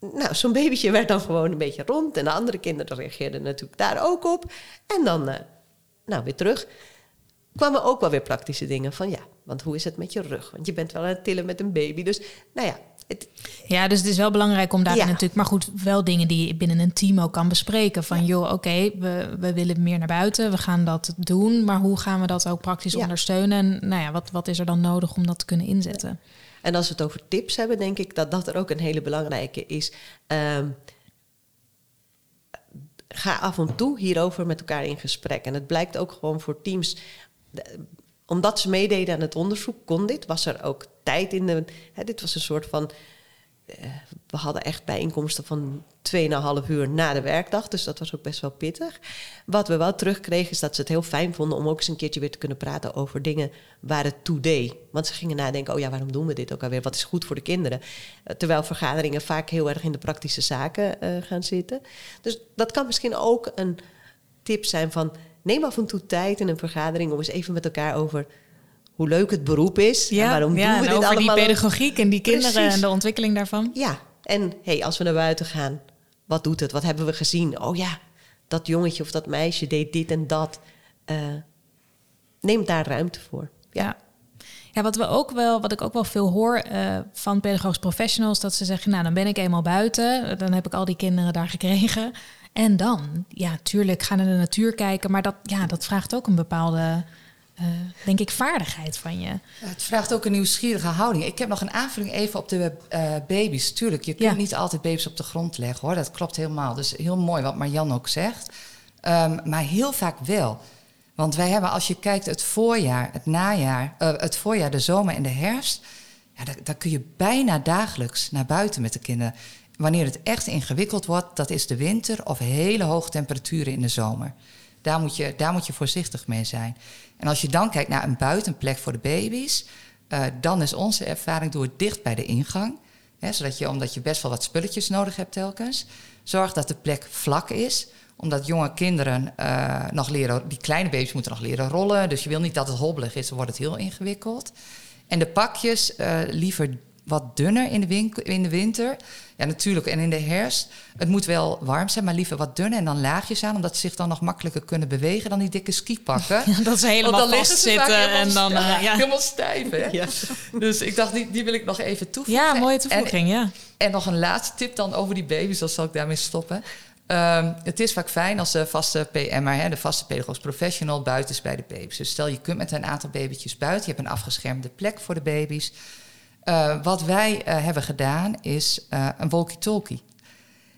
Speaker 3: nou, zo'n babytje werd dan gewoon een beetje rond. En de andere kinderen reageerden natuurlijk daar ook op. En dan, uh, nou, weer terug. Kwamen ook wel weer praktische dingen van ja, want hoe is het met je rug? Want je bent wel aan het tillen met een baby. Dus, nou ja. Het,
Speaker 2: ja, dus het is wel belangrijk om daar ja. natuurlijk, maar goed, wel dingen die je binnen een team ook kan bespreken. Van joh, oké, okay, we, we willen meer naar buiten, we gaan dat doen, maar hoe gaan we dat ook praktisch ja. ondersteunen? En nou ja, wat, wat is er dan nodig om dat te kunnen inzetten?
Speaker 3: En als we het over tips hebben, denk ik dat dat er ook een hele belangrijke is. Um, ga af en toe hierover met elkaar in gesprek. En het blijkt ook gewoon voor teams. Omdat ze meededen aan het onderzoek, kon dit. Was er ook tijd in de. Hè, dit was een soort van. Uh, we hadden echt bijeenkomsten van 2,5 uur na de werkdag. Dus dat was ook best wel pittig. Wat we wel terugkregen is dat ze het heel fijn vonden om ook eens een keertje weer te kunnen praten over dingen waar het toe deed. Want ze gingen nadenken: oh ja, waarom doen we dit ook alweer? Wat is goed voor de kinderen? Terwijl vergaderingen vaak heel erg in de praktische zaken uh, gaan zitten. Dus dat kan misschien ook een tip zijn van neem af en toe tijd in een vergadering om eens even met elkaar over hoe leuk het beroep is.
Speaker 2: Ja,
Speaker 3: en waarom
Speaker 2: ja,
Speaker 3: doen we
Speaker 2: en
Speaker 3: dit
Speaker 2: over
Speaker 3: allemaal?
Speaker 2: die pedagogiek en die kinderen
Speaker 3: Precies.
Speaker 2: en de ontwikkeling daarvan.
Speaker 3: Ja, en hey, als we naar buiten gaan, wat doet het? Wat hebben we gezien? Oh ja, dat jongetje of dat meisje deed dit en dat. Uh, neem daar ruimte voor.
Speaker 2: Ja. ja. Ja, wat, we ook wel, wat ik ook wel veel hoor uh, van pedagogisch professionals, dat ze zeggen, nou dan ben ik eenmaal buiten, dan heb ik al die kinderen daar gekregen. En dan, ja, tuurlijk, ga naar de natuur kijken, maar dat, ja, dat vraagt ook een bepaalde, uh, denk ik, vaardigheid van je.
Speaker 4: Het vraagt ook een nieuwsgierige houding. Ik heb nog een aanvulling even op de uh, baby's. Tuurlijk, je kunt ja. niet altijd baby's op de grond leggen hoor, dat klopt helemaal. Dus heel mooi wat Marjan ook zegt. Um, maar heel vaak wel. Want wij hebben, als je kijkt, het voorjaar, het najaar, uh, het voorjaar, de zomer en de herfst. Ja, daar, daar, kun je bijna dagelijks naar buiten met de kinderen. Wanneer het echt ingewikkeld wordt, dat is de winter of hele hoge temperaturen in de zomer. Daar moet je, daar moet je voorzichtig mee zijn. En als je dan kijkt naar een buitenplek voor de baby's, uh, dan is onze ervaring door dicht bij de ingang. Hè, zodat je, omdat je best wel wat spulletjes nodig hebt telkens, zorg dat de plek vlak is omdat jonge kinderen uh, nog leren, die kleine baby's moeten nog leren rollen. Dus je wil niet dat het hobbelig is, dan wordt het heel ingewikkeld. En de pakjes uh, liever wat dunner in de, winkel, in de winter. Ja, natuurlijk. En in de herfst, het moet wel warm zijn, maar liever wat dunner en dan laagjes aan, omdat ze zich dan nog makkelijker kunnen bewegen dan die dikke skipakken.
Speaker 2: Ja, dat ze helemaal vastzitten en dan
Speaker 4: uh, ja. helemaal stijf. Hè? Ja. Dus ik dacht, die, die wil ik nog even toevoegen.
Speaker 2: Ja, mooie toevoeging,
Speaker 4: en,
Speaker 2: ja.
Speaker 4: En nog een laatste tip dan over die baby's, dan zal ik daarmee stoppen. Um, het is vaak fijn als de vaste PM'er, hè, de vaste pedagogisch professional, buiten is bij de baby's. Dus stel je kunt met een aantal babytjes buiten, je hebt een afgeschermde plek voor de baby's. Uh, wat wij uh, hebben gedaan is uh, een walkie-talkie.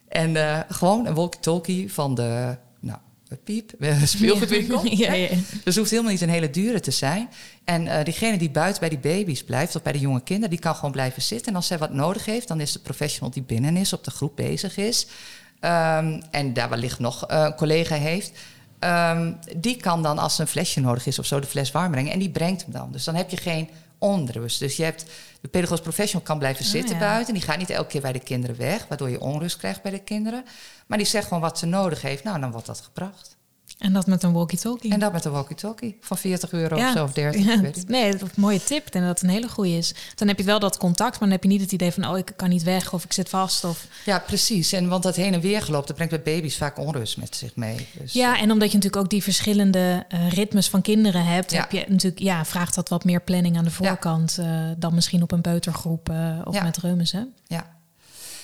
Speaker 4: En gewoon een walkie-talkie van de nou, piep, speelgoedwinkel. ja, ja. Dus het hoeft helemaal niet een hele dure te zijn. En diegene die buiten bij die baby's blijft, of bij de jonge kinderen, die kan gewoon blijven zitten. En als zij wat nodig heeft, dan is de professional die binnen is, op de groep bezig is. Um, en daar wellicht nog een collega heeft. Um, die kan dan, als een flesje nodig is of zo, de fles warm brengen. En die brengt hem dan. Dus dan heb je geen onrust. Dus je hebt, de pedagogisch professional kan blijven oh, zitten buiten. Die gaat niet elke keer bij de kinderen weg, waardoor je onrust krijgt bij de kinderen. Maar die zegt gewoon wat ze nodig heeft. Nou, dan wordt dat gebracht.
Speaker 2: En dat met een walkie-talkie.
Speaker 4: En dat met een walkie-talkie van 40 euro of zo, of 30. Ja,
Speaker 2: nee, dat is een mooie tip. En dat het een hele goede is. Dan heb je wel dat contact, maar dan heb je niet het idee van... oh, ik kan niet weg of ik zit vast. Of...
Speaker 4: Ja, precies. En want dat heen en weer gelopen, dat brengt bij baby's vaak onrust met zich mee.
Speaker 2: Dus, ja, en omdat je natuurlijk ook die verschillende uh, ritmes van kinderen hebt... Ja. Heb je natuurlijk, ja, vraagt dat wat meer planning aan de voorkant... Uh, dan misschien op een peutergroep uh, of met reumes, hè?
Speaker 4: Ja,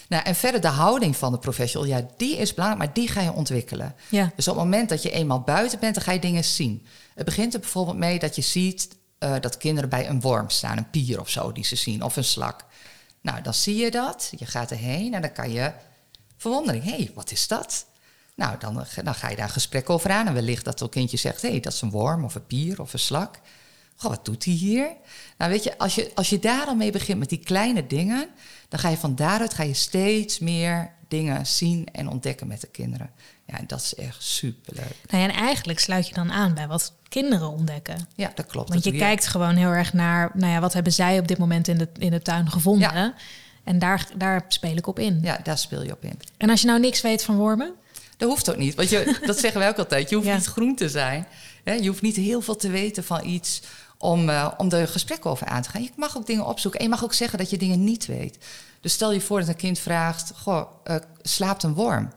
Speaker 4: nou, en verder de houding van de professional, ja, die is belangrijk, maar die ga je ontwikkelen. Ja. Dus op het moment dat je eenmaal buiten bent, dan ga je dingen zien. Het begint er bijvoorbeeld mee dat je ziet uh, dat kinderen bij een worm staan, een pier of zo die ze zien, of een slak. Nou, dan zie je dat, je gaat erheen en dan kan je verwondering, hé, hey, wat is dat? Nou, dan, dan ga je daar een gesprek over aan en wellicht dat het kindje zegt, hé, hey, dat is een worm of een pier of een slak. Goh, wat doet hij hier? Nou, weet je, als je, als je daar al mee begint met die kleine dingen, dan ga je van daaruit ga je steeds meer dingen zien en ontdekken met de kinderen. Ja, en dat is echt superleuk.
Speaker 2: Nou ja, en eigenlijk sluit je dan aan bij wat kinderen ontdekken.
Speaker 4: Ja, dat klopt.
Speaker 2: Want je kijkt gewoon heel erg naar, nou ja, wat hebben zij op dit moment in de, in de tuin gevonden? Ja. En daar, daar speel ik op in.
Speaker 4: Ja, daar speel je op in.
Speaker 2: En als je nou niks weet van wormen?
Speaker 4: Dat hoeft ook niet. Want je, dat zeggen wij ook altijd. Je hoeft niet groen te zijn. Je hoeft niet heel veel te weten van iets om, uh, om er gesprek over aan te gaan. Je mag ook dingen opzoeken en je mag ook zeggen dat je dingen niet weet. Dus stel je voor dat een kind vraagt: Goh, uh, slaapt een worm?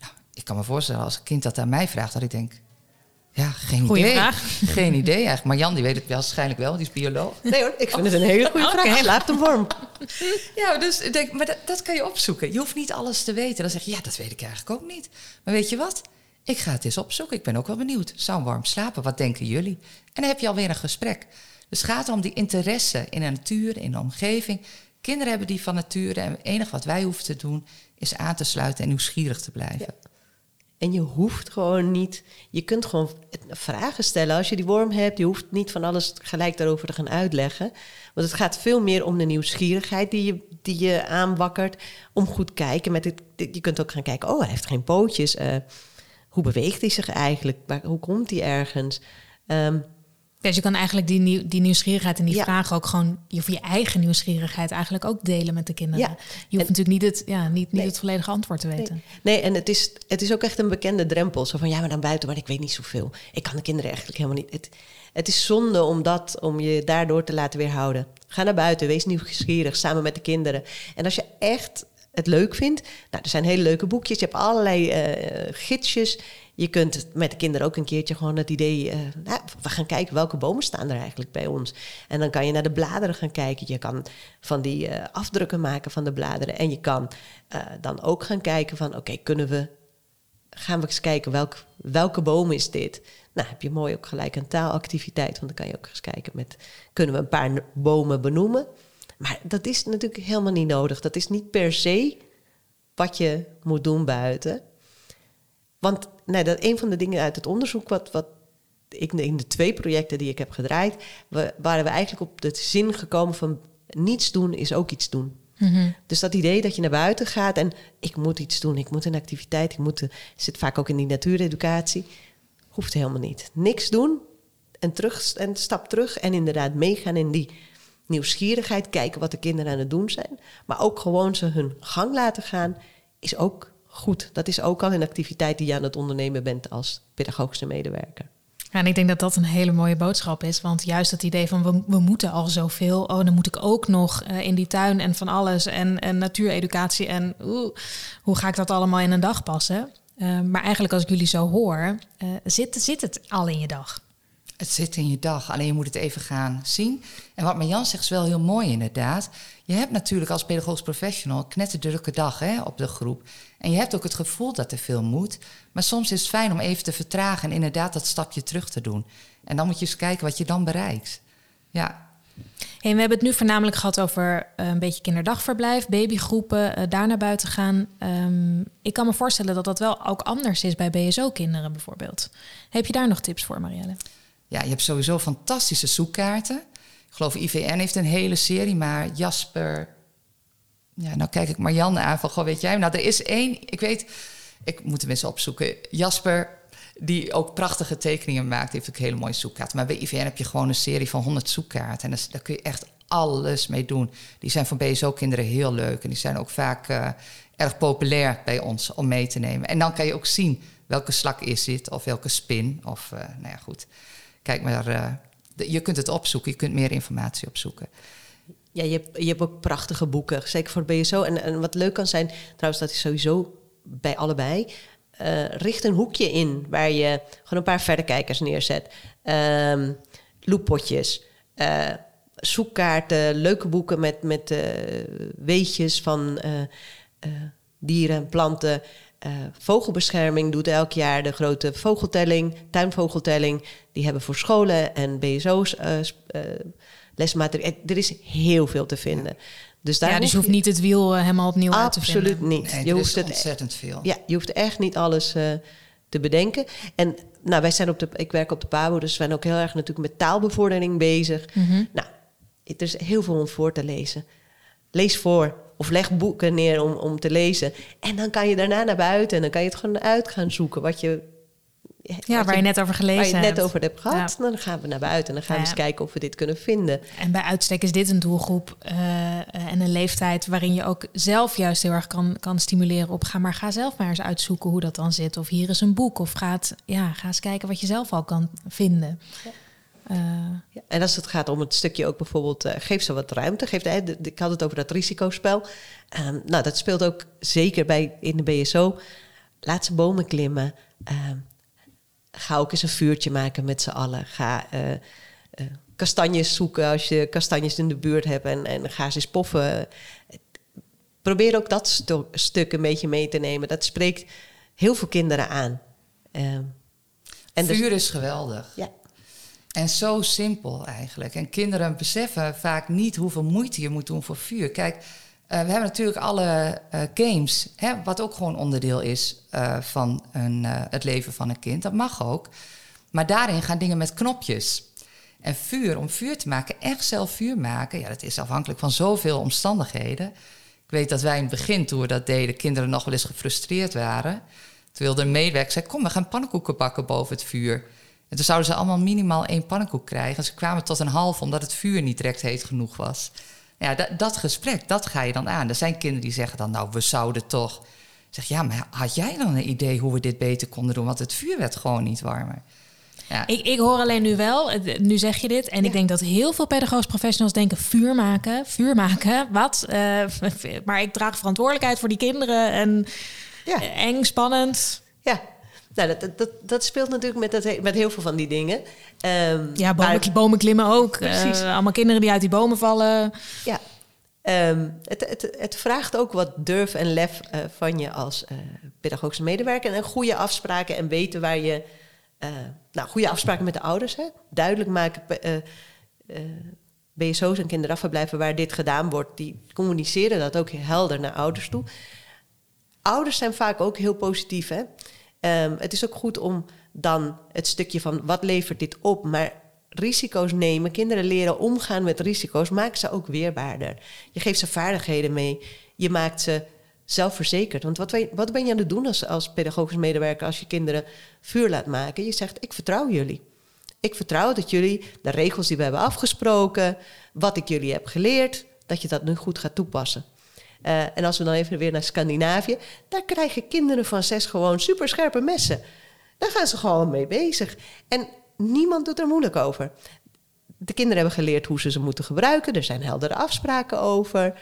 Speaker 4: Nou, ik kan me voorstellen als een kind dat aan mij vraagt, dat ik denk: Ja, geen
Speaker 2: Goeie
Speaker 4: idee.
Speaker 2: Vraag.
Speaker 4: Geen idee eigenlijk. Maar Jan die weet het waarschijnlijk wel, die is bioloog.
Speaker 3: Nee hoor, ik vind het een hele goede vraag. Okay. Slaapt een worm?
Speaker 4: Ja, dus ik denk, maar dat, dat kan je opzoeken. Je hoeft niet alles te weten. Dan zeg je: Ja, dat weet ik eigenlijk ook niet. Maar weet je wat? Ik ga het eens opzoeken. Ik ben ook wel benieuwd. Zou worm slapen? Wat denken jullie? En dan heb je alweer een gesprek. Dus het gaat om die interesse in de natuur, in de omgeving. Kinderen hebben die van nature. En het enige wat wij hoeven te doen is aan te sluiten en nieuwsgierig te blijven.
Speaker 3: En je hoeft gewoon niet, je kunt gewoon vragen stellen als je die worm hebt. Je hoeft niet van alles gelijk daarover te gaan uitleggen. Want het gaat veel meer om de nieuwsgierigheid die je, die je aanwakkert. Om goed kijken. Met het, je kunt ook gaan kijken, oh hij heeft geen pootjes. Uh, hoe beweegt hij zich eigenlijk? Hoe komt hij ergens? Um,
Speaker 2: dus je kan eigenlijk die, nieuw, die nieuwsgierigheid en die vragen ook gewoon je, voor je eigen nieuwsgierigheid eigenlijk ook delen met de kinderen. Ja. Je hoeft natuurlijk niet het, ja, niet, niet het volledige antwoord te weten.
Speaker 3: Nee, nee en het is, het is ook echt een bekende drempel. Zo van ja, maar dan buiten, maar ik weet niet zoveel. Ik kan de kinderen eigenlijk helemaal niet. Het, het is zonde om, dat, om je daardoor te laten weerhouden. Ga naar buiten, wees nieuwsgierig samen met de kinderen. En als je echt het leuk vindt. Nou, er zijn hele leuke boekjes. Je hebt allerlei uh, gidsjes. Je kunt met de kinderen ook een keertje gewoon het idee... Uh, nou, we gaan kijken welke bomen staan er eigenlijk bij ons. En dan kan je naar de bladeren gaan kijken. Je kan van die uh, afdrukken maken van de bladeren. En je kan dan ook gaan kijken van... oké, kunnen we... gaan we eens kijken welk, welke boom is dit? Nou, heb je mooi ook gelijk een taalactiviteit. Want dan kan je ook eens kijken met... kunnen we een paar bomen benoemen... Maar dat is natuurlijk helemaal niet nodig. Dat is niet per se wat je moet doen buiten. Want nee, dat een van de dingen uit het onderzoek, wat, wat ik in de twee projecten die ik heb gedraaid, we, waren we eigenlijk op de zin gekomen van niets doen is ook iets doen. Mm Dus dat idee dat je naar buiten gaat en ik moet iets doen, ik moet een activiteit, ik moet, zit vaak ook in die natuureducatie, hoeft helemaal niet. Niks doen en, terug, en stap terug en inderdaad meegaan in die nieuwsgierigheid, kijken wat de kinderen aan het doen zijn. Maar ook gewoon ze hun gang laten gaan, is ook goed. Dat is ook al een activiteit die je aan het ondernemen bent als pedagogische medewerker.
Speaker 2: Ja, en ik denk dat dat een hele mooie boodschap is. Want juist het idee van we, moeten al zoveel. Oh, dan moet ik ook nog uh, in die tuin en van alles. En, natuureducatie. En oeh, hoe ga ik dat allemaal in een dag passen? Uh, maar eigenlijk als ik jullie zo hoor, uh, zit, zit het al in je dag?
Speaker 4: Het zit in je dag, alleen je moet het even gaan zien. En wat Marjan zegt is wel heel mooi inderdaad. Je hebt natuurlijk als pedagogisch professional een knetterdrukke dag hè, op de groep. En je hebt ook het gevoel dat er veel moet. Maar soms is het fijn om even te vertragen en inderdaad dat stapje terug te doen. En dan moet je eens kijken wat je dan bereikt. Ja,
Speaker 2: Hey, we hebben het nu voornamelijk gehad over uh, een beetje kinderdagverblijf, babygroepen, uh, daar naar buiten gaan. Um, ik kan me voorstellen dat dat wel ook anders is bij BSO-kinderen bijvoorbeeld. Heb je daar nog tips voor, Marielle?
Speaker 4: Ja, je hebt sowieso fantastische zoekkaarten. Ik geloof IVN heeft een hele serie, maar Jasper... Ja, nou kijk ik Marianne aan van, goh, weet jij... Nou, er is één, ik weet... Ik moet hem eens opzoeken. Jasper die ook prachtige tekeningen maakt. heeft ook hele mooie zoekkaarten. Maar bij IVN heb je gewoon een serie van 100 zoekkaarten. En daar kun je echt alles mee doen. Die zijn voor BSO-kinderen heel leuk. En die zijn ook vaak uh, erg populair bij ons om mee te nemen. En dan kan je ook zien welke slak is dit of welke spin. Of, uh, nou ja, goed. Kijk maar, de, je kunt het opzoeken. Je kunt meer informatie opzoeken.
Speaker 3: Ja, je hebt, je hebt ook prachtige boeken, zeker voor BSO. En, en wat leuk kan zijn, trouwens, dat is sowieso bij allebei uh, richt een hoekje in waar je gewoon een paar verderkijkers neerzet. Um, loeppotjes, uh, zoekkaarten, leuke boeken met, met weetjes van dieren en planten. Vogelbescherming doet elk jaar de grote vogeltelling, tuinvogeltelling. Die hebben voor scholen en BSO's lesmateriaal. Er is heel veel te vinden.
Speaker 2: Dus, daar ja, dus je hoeft niet het wiel uh, helemaal opnieuw uit te vinden.
Speaker 3: Absoluut niet.
Speaker 4: Nee,
Speaker 3: je hoeft
Speaker 4: het ontzettend veel.
Speaker 3: Ja, je hoeft echt niet alles uh, te bedenken. En nou, wij zijn op de, ik werk op de PABO, dus we zijn ook heel erg natuurlijk met taalbevordering bezig. Mm -hmm. Nou, er is heel veel om voor te lezen. Lees voor of leg boeken neer om, om te lezen. En dan kan je daarna naar buiten en dan kan je het gewoon uit gaan zoeken wat je
Speaker 2: ja, waar je, net over gelezen
Speaker 3: hebt.
Speaker 2: Waar
Speaker 3: je net over hebt gehad. Dan gaan we naar buiten en dan gaan we eens kijken of we dit kunnen vinden.
Speaker 2: En bij uitstek is dit een doelgroep uh, en een leeftijd waarin je ook zelf juist heel erg kan, kan stimuleren op ga maar ga zelf maar eens uitzoeken hoe dat dan zit. Of hier is een boek. Of ga, het, ja, ga eens kijken wat je zelf al kan vinden. Ja.
Speaker 3: Uh, ja, en als het gaat om het stukje ook bijvoorbeeld, uh, geef ze wat ruimte. Geef de, ik had het over dat risicospel. Uh, nou, dat speelt ook zeker bij in de BSO. Laat ze bomen klimmen. Ehm, ga ook eens een vuurtje maken met z'n allen. Ga uh, uh, kastanjes zoeken als je kastanjes in de buurt hebt en, en ga ze eens poffen. Probeer ook dat stu stuk een beetje mee te nemen. Dat spreekt heel veel kinderen aan.
Speaker 4: Uh, en Vuur dus, is geweldig.
Speaker 3: Ja.
Speaker 4: En zo simpel eigenlijk. En kinderen beseffen vaak niet hoeveel moeite je moet doen voor vuur. Kijk, uh, we hebben natuurlijk alle uh, games, hè, wat ook gewoon onderdeel is uh, van een, het leven van een kind. Dat mag ook. Maar daarin gaan dingen met knopjes. En vuur, om vuur te maken, echt zelf vuur maken, ja, dat is afhankelijk van zoveel omstandigheden. Ik weet dat wij in het begin, toen we dat deden, kinderen nog wel eens gefrustreerd waren. Toen wilde een medewerker zei: Kom, we gaan pannenkoeken bakken boven het vuur. En toen zouden ze allemaal minimaal één pannenkoek krijgen. En ze kwamen tot een half, omdat het vuur niet direct heet genoeg was. Ja, dat, dat gesprek, dat ga je dan aan. Er zijn kinderen die zeggen dan, nou, we zouden toch... Zeg, ja, maar had jij dan een idee hoe we dit beter konden doen? Want het vuur werd gewoon niet warmer.
Speaker 2: Ja. Ik, ik hoor alleen nu wel, nu zeg je dit. En ik denk dat heel veel pedagogisch professionals denken: vuur maken, vuur maken, wat? Uh, maar ik draag verantwoordelijkheid voor die kinderen. En ja. eng, spannend.
Speaker 3: Nou, dat, dat, dat speelt natuurlijk met, dat, met heel veel van die dingen.
Speaker 2: Um, ja, bomen, maar, bomen klimmen ook. Precies. Uh, allemaal kinderen die uit die bomen vallen.
Speaker 3: Ja, um, het, het, het, vraagt ook wat durf en lef uh, van je als uh, pedagogische medewerker. En goede afspraken en weten waar je... nou, goede afspraken met de ouders. Hè? Duidelijk maken... BSO's en kinderdagverblijven waar dit gedaan wordt... die communiceren dat ook helder naar ouders toe. Ouders zijn vaak ook heel positief, hè? Um, het is ook goed om dan het stukje van wat levert dit op, maar risico's nemen, kinderen leren omgaan met risico's, maakt ze ook weerbaarder. Je geeft ze vaardigheden mee, je maakt ze zelfverzekerd. Want wat, wat ben je aan het doen als, als pedagogisch medewerker als je kinderen vuur laat maken? Je zegt, ik vertrouw jullie. Ik vertrouw dat jullie de regels die we hebben afgesproken, wat ik jullie heb geleerd, dat je dat nu goed gaat toepassen. Uh, en als we dan even weer naar Scandinavië, daar krijgen kinderen van zes gewoon superscherpe messen. Daar gaan ze gewoon mee bezig. En niemand doet er moeilijk over. De kinderen hebben geleerd hoe ze ze moeten gebruiken. Er zijn heldere afspraken over.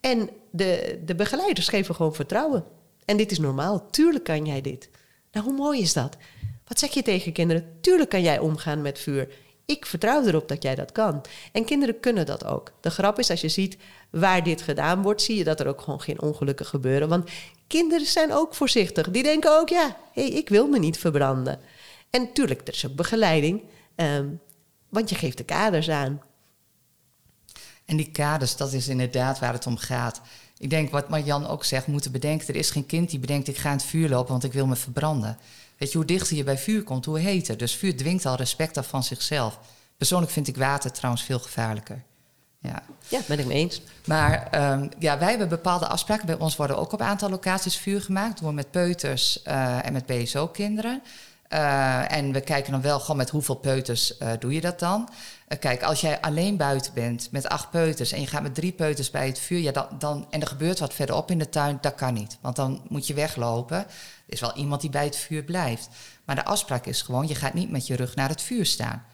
Speaker 3: En de, de begeleiders geven gewoon vertrouwen. En dit is normaal. Tuurlijk kan jij dit. Nou, hoe mooi is dat? Wat zeg je tegen kinderen? Tuurlijk kan jij omgaan met vuur. Ik vertrouw erop dat jij dat kan. En kinderen kunnen dat ook. De grap is, als je ziet waar dit gedaan wordt, zie je dat er ook gewoon geen ongelukken gebeuren. Want kinderen zijn ook voorzichtig. Die denken ook, ja, hey, ik wil me niet verbranden. En tuurlijk, er is ook begeleiding, um, want je geeft de kaders aan.
Speaker 4: En die kaders, dat is inderdaad waar het om gaat. Ik denk wat Marjan ook zegt, moeten bedenken... er is geen kind die bedenkt, ik ga in het vuur lopen... want ik wil me verbranden. Weet je, hoe dichter je bij vuur komt, hoe heter. Dus vuur dwingt al respect af van zichzelf. Persoonlijk vind ik water trouwens veel gevaarlijker. Ja,
Speaker 3: ja ben ik mee eens.
Speaker 4: Maar um, ja, wij hebben bepaalde afspraken. Bij ons worden ook op een aantal locaties vuur gemaakt. Doen we met peuters uh, en met BSO-kinderen. Uh, en we kijken dan wel gewoon met hoeveel peuters uh, doe je dat dan. Kijk, als jij alleen buiten bent met acht peuters en je gaat met drie peuters bij het vuur, ja, dan, dan, en er gebeurt wat verderop in de tuin, dat kan niet. Want dan moet je weglopen. Er is wel iemand die bij het vuur blijft. Maar de afspraak is gewoon, je gaat niet met je rug naar het vuur staan.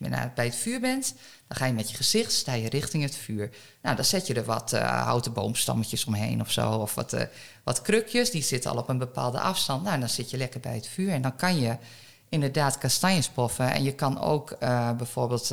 Speaker 4: Als je bij het vuur bent, dan ga je met je gezicht, sta je richting het vuur. Nou, dan zet je er wat uh, houten boomstammetjes omheen of zo. Of wat, uh, wat krukjes, die zitten al op een bepaalde afstand. Nou, dan zit je lekker bij het vuur. En dan kan je inderdaad kastanjes poffen. En je kan ook uh, bijvoorbeeld,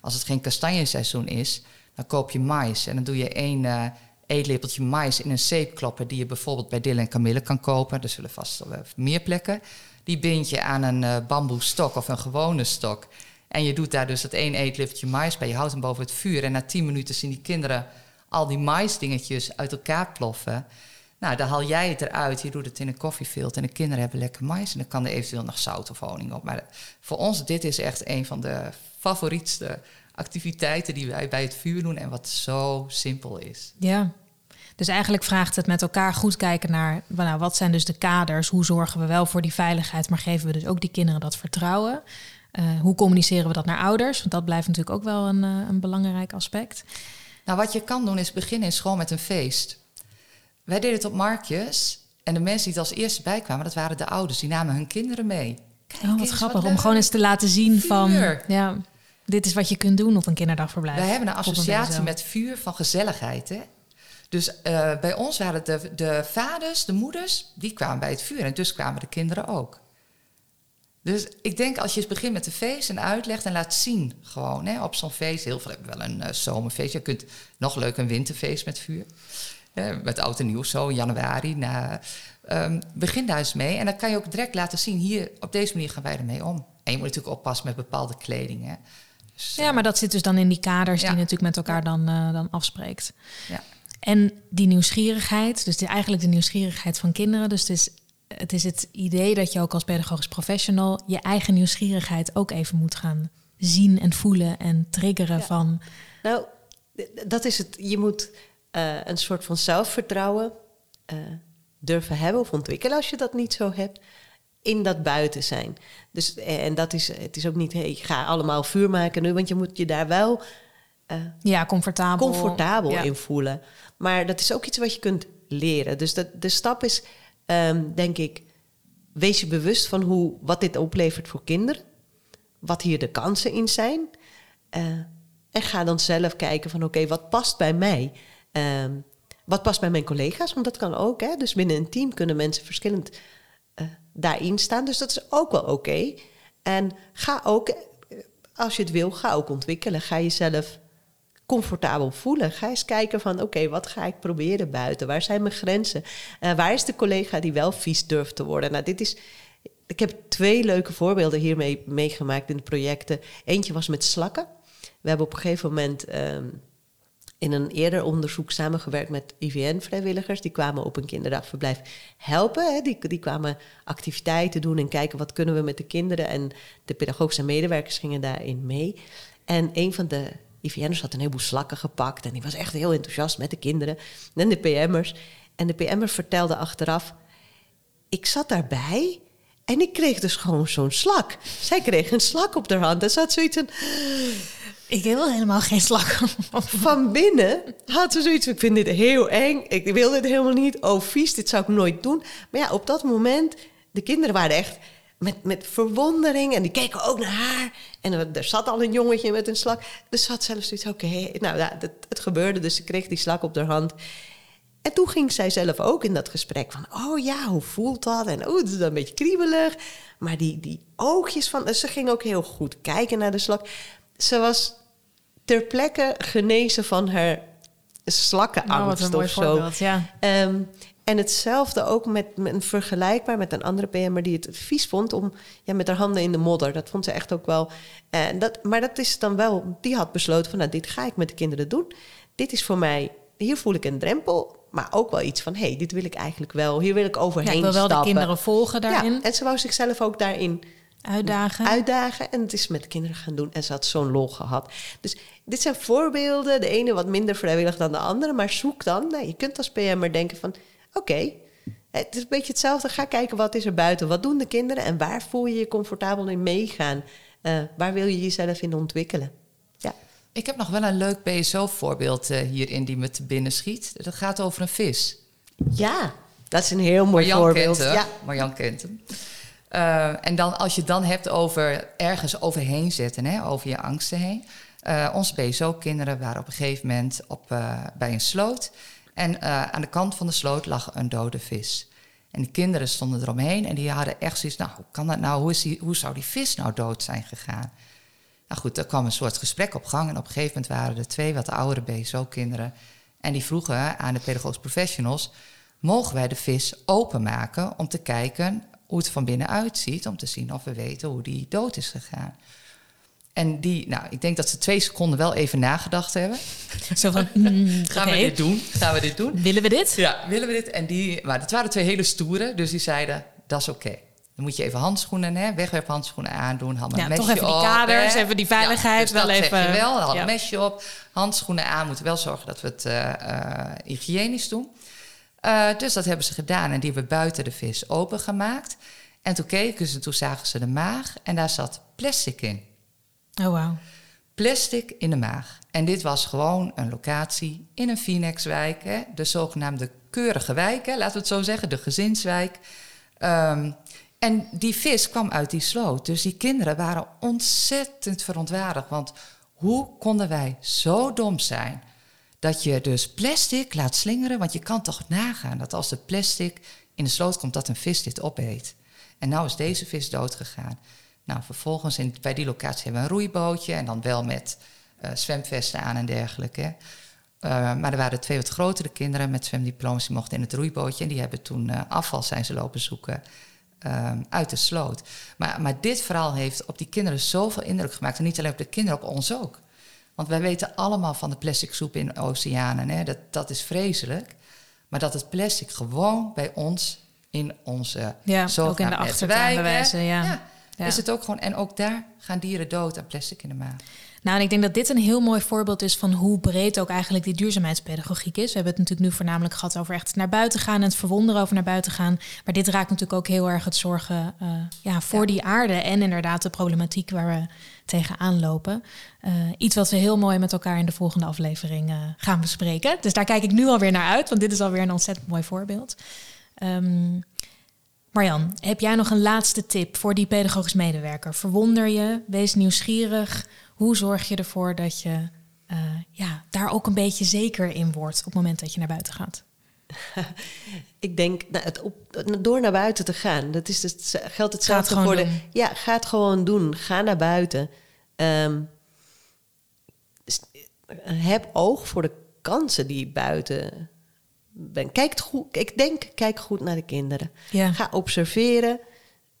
Speaker 4: als het geen kastanjeseizoen is, dan koop je mais. En dan doe je één eetlepeltje mais in een zeep kloppen... die je bijvoorbeeld bij Dille en Camille kan kopen. Er zullen vast meer plekken. Die bind je aan een bamboestok of een gewone stok... En je doet daar dus dat één eetlepeltje mais bij. Je houdt hem boven het vuur. En na tien minuten zien die kinderen al die maisdingetjes uit elkaar ploffen. Nou, dan haal jij het eruit. Je doet het in een koffiefilter. En de kinderen hebben lekker mais. En dan kan er eventueel nog zout of honing op. Maar voor ons, dit is echt een van de favorietste activiteiten die wij bij het vuur doen. En wat zo simpel is.
Speaker 2: Ja. Dus eigenlijk vraagt het met elkaar goed kijken naar nou, wat zijn dus de kaders, hoe zorgen we wel voor die veiligheid, maar geven we dus ook die kinderen dat vertrouwen. Uh, hoe communiceren we dat naar ouders? Want dat blijft natuurlijk ook wel een, uh, een belangrijk aspect.
Speaker 4: Nou, wat je kan doen is beginnen in school met een feest. Wij deden het op marktjes. En de mensen die er als eerste bij kwamen, dat waren de ouders. Die namen hun kinderen mee.
Speaker 2: Kijk, oh, wat grappig. Wat om gewoon eens te laten zien vuur. van... Ja, dit is wat je kunt doen op een kinderdagverblijf.
Speaker 4: Wij hebben een associatie met vuur van gezelligheid. Hè? Dus uh, bij ons waren de, de vaders, de moeders, die kwamen bij het vuur. En dus kwamen de kinderen ook. Dus ik denk als je eens begint met een feest en uitlegt en laat zien, gewoon hè, op zo'n feest. Heel veel hebben wel een uh, zomerfeest. Je kunt nog leuk een winterfeest met vuur. Met oud en nieuw zo, in januari. Na, um, begin daar eens mee. En dan kan je ook direct laten zien, hier, op deze manier gaan wij ermee om. En je moet natuurlijk oppassen met bepaalde kleding. Hè.
Speaker 2: Dus, ja, maar dat zit dus dan in die kaders ja. die je natuurlijk met elkaar dan, uh, dan afspreekt.
Speaker 4: Ja.
Speaker 2: En die nieuwsgierigheid, dus die, eigenlijk de nieuwsgierigheid van kinderen. Dus het is het is het idee dat je ook als pedagogisch professional je eigen nieuwsgierigheid ook even moet gaan zien en voelen en triggeren ja. van.
Speaker 3: Nou, dat is het. Je moet uh, een soort van zelfvertrouwen uh, durven hebben of ontwikkelen als je dat niet zo hebt. In dat buiten zijn. Dus, en dat is, het is ook niet, hey, ga allemaal vuur maken nu, want je moet je daar wel
Speaker 2: uh, ja, comfortabel,
Speaker 3: comfortabel ja. in voelen. Maar dat is ook iets wat je kunt leren. Dus dat, de stap is um, denk ik, wees je bewust van hoe, wat dit oplevert voor kinderen. Wat hier de kansen in zijn. Uh, en ga dan zelf kijken van oké, wat past bij mij? Um, wat past bij mijn collega's? Want dat kan ook. Hè? Dus binnen een team kunnen mensen verschillend uh, daarin staan. Dus dat is ook wel oké. En ga ook, eh, als je het wil, ga ook ontwikkelen. Ga jezelf comfortabel voelen. Ga eens kijken van oké, wat ga ik proberen buiten? Waar zijn mijn grenzen? Uh, waar is de collega die wel vies durft te worden? Nou, dit is. Ik heb twee leuke voorbeelden hiermee meegemaakt in de projecten. Eentje was met slakken. We hebben op een gegeven moment um, in een eerder onderzoek samengewerkt met IVN-vrijwilligers. Die kwamen op een kinderdagverblijf helpen. Hè. Die, die kwamen activiteiten doen en kijken wat kunnen we met de kinderen. En de pedagogische medewerkers gingen daarin mee. En een van de IVN'ers had een heleboel slakken gepakt. En die was echt heel enthousiast met de kinderen. En de PM'ers. En de PM'er vertelde achteraf... Ik zat daarbij en ik kreeg dus gewoon zo'n slak. Zij kreeg een slak op haar hand. En zat zoiets van...
Speaker 2: Ik wil helemaal geen slak.
Speaker 3: Van binnen had ze zoiets ik vind dit heel eng. Ik wil dit helemaal niet. Oh, vies, dit zou ik nooit doen. Maar ja, op dat moment... De kinderen waren echt met, met verwondering. En die keken ook naar haar. En er zat al een jongetje met een slak. Dus zat zelfs zoiets, oké, okay. nou ja, het, het gebeurde. Dus ze kreeg die slak op haar hand. En toen ging zij zelf ook in dat gesprek van... oh ja, hoe voelt dat? En oh, het is een beetje kriebelig. Maar die, die oogjes van... Ze ging ook heel goed kijken naar de slak. Ze was ter plekke genezen van haar slakkenangst
Speaker 2: oh, een mooi
Speaker 3: of zo.
Speaker 2: Ja.
Speaker 3: Um, En hetzelfde ook met, met vergelijkbaar met een andere PM'er die het vies vond om ja, met haar handen in de modder. Dat vond ze echt ook wel. En dat, maar dat is dan wel, die had besloten van nou, dit ga ik met de kinderen doen. Dit is voor mij, hier voel ik een drempel, maar ook wel iets van hé, hey, dit wil ik eigenlijk wel, hier wil ik overheen
Speaker 2: ja, ik wil wel
Speaker 3: stappen.
Speaker 2: de kinderen volgen daarin.
Speaker 3: Ja, en ze wou zichzelf ook daarin
Speaker 2: uitdagen.
Speaker 3: uitdagen. En het is met de kinderen gaan doen. En ze had zo'n lol gehad. Dus dit zijn voorbeelden. De ene wat minder vrijwillig dan de andere. Maar zoek dan. Nou, je kunt als PM'er denken van... Oké, het is een beetje hetzelfde. Ga kijken wat is er buiten. Wat doen de kinderen? En waar voel je je comfortabel in meegaan? Uh, waar wil je jezelf in ontwikkelen? Ja.
Speaker 4: Ik heb nog wel een leuk BSO-voorbeeld uh, hierin die me te binnen schiet. Dat gaat over een vis.
Speaker 3: Ja, dat is een heel mooi
Speaker 4: Marjan
Speaker 3: voorbeeld.
Speaker 4: Kent hem.
Speaker 3: ja.
Speaker 4: Marjan kent hem. Uh, en dan, als je het dan hebt over ergens overheen zetten, hè, over je angsten heen. Uh, onze BSO-kinderen waren op een gegeven moment op, uh, bij een sloot. En aan de kant van de sloot lag een dode vis. En de kinderen stonden eromheen en die hadden echt zoiets... nou, hoe kan dat nou? Hoe, is die, hoe zou die vis nou dood zijn gegaan? Nou goed, er kwam een soort gesprek op gang. En op een gegeven moment waren er twee wat oudere BSO-kinderen... en die vroegen aan de pedagogisch professionals... mogen wij de vis openmaken om te kijken hoe het van binnen uitziet, om te zien of we weten hoe die dood is gegaan. En die, nou, ik denk dat ze twee seconden wel even nagedacht hebben.
Speaker 2: Zo van, mm,
Speaker 4: gaan
Speaker 2: okay.
Speaker 4: we dit doen? Gaan we dit doen?
Speaker 2: Willen we dit?
Speaker 4: Ja, willen we dit? En die, maar het waren twee hele stoere, dus die zeiden, dat is oké. Okay. Dan moet je even handschoenen, hè, wegwerphandschoenen aandoen, hadden
Speaker 2: ja, toch even die
Speaker 4: op,
Speaker 2: kaders,
Speaker 4: hè.
Speaker 2: even die veiligheid
Speaker 4: ja, dus
Speaker 2: wel
Speaker 4: dat
Speaker 2: even.
Speaker 4: Wel, hadden
Speaker 2: ja.
Speaker 4: een mesje op, handschoenen aan, moeten wel zorgen dat we het uh, uh, hygiënisch doen. Uh, dus dat hebben ze gedaan en die hebben buiten de vis opengemaakt. En toen keken ze, toen zagen ze de maag en daar zat plastic in.
Speaker 2: Oh, wauw.
Speaker 4: Plastic in de maag. En dit was gewoon een locatie in een Phoenixwijk, hè, de zogenaamde keurige wijk, hè, laten we het zo zeggen, de gezinswijk. Um, en die vis kwam uit die sloot. Dus die kinderen waren ontzettend verontwaardigd. Want hoe konden wij zo dom zijn dat je dus plastic laat slingeren? Want je kan toch nagaan dat als de plastic in de sloot komt, dat een vis dit opeet. En nou is deze vis dood gegaan. Nou, vervolgens in, bij die locatie hebben we een roeibootje en dan wel met uh, zwemvesten aan en dergelijke. Uh, maar er waren twee wat grotere kinderen met zwemdiploma's die mochten in het roeibootje en die hebben toen uh, afval zijn ze lopen zoeken um, uit de sloot. Maar, maar dit verhaal heeft op die kinderen zoveel indruk gemaakt en niet alleen op de kinderen, op ons ook. Want wij weten allemaal van de plastic soep in de oceanen, hè? Dat, dat is vreselijk. Maar dat het plastic gewoon bij ons in onze
Speaker 2: ja, ook in de achtertuin bewijzen, ja.
Speaker 4: ja. Ja. Is het ook gewoon, en ook daar gaan dieren dood aan plastic in de maag.
Speaker 2: Nou, en ik denk dat dit een heel mooi voorbeeld is van hoe breed ook eigenlijk die duurzaamheidspedagogiek is. We hebben het natuurlijk nu voornamelijk gehad over echt naar buiten gaan en het verwonderen over naar buiten gaan. Maar dit raakt natuurlijk ook heel erg het zorgen uh, ja, voor ja. die aarde en inderdaad de problematiek waar we tegenaan lopen. Uh, iets wat we heel mooi met elkaar in de volgende aflevering uh, gaan bespreken. Dus daar kijk ik nu alweer naar uit, want dit is alweer een ontzettend mooi voorbeeld. Um, Marjan, heb jij nog een laatste tip voor die pedagogisch medewerker? Verwonder je, wees nieuwsgierig. Hoe zorg je ervoor dat je uh, ja, daar ook een beetje zeker in wordt op het moment dat je naar buiten gaat?
Speaker 3: Ik denk, nou, het op, door naar buiten te gaan, dat is het, geldt hetzelfde voor de. Ja, ga het gewoon doen. Ga naar buiten. Um, heb oog voor de kansen die buiten ben. Kijk goed, ik denk, kijk goed naar de kinderen.
Speaker 2: Ja.
Speaker 3: Ga observeren.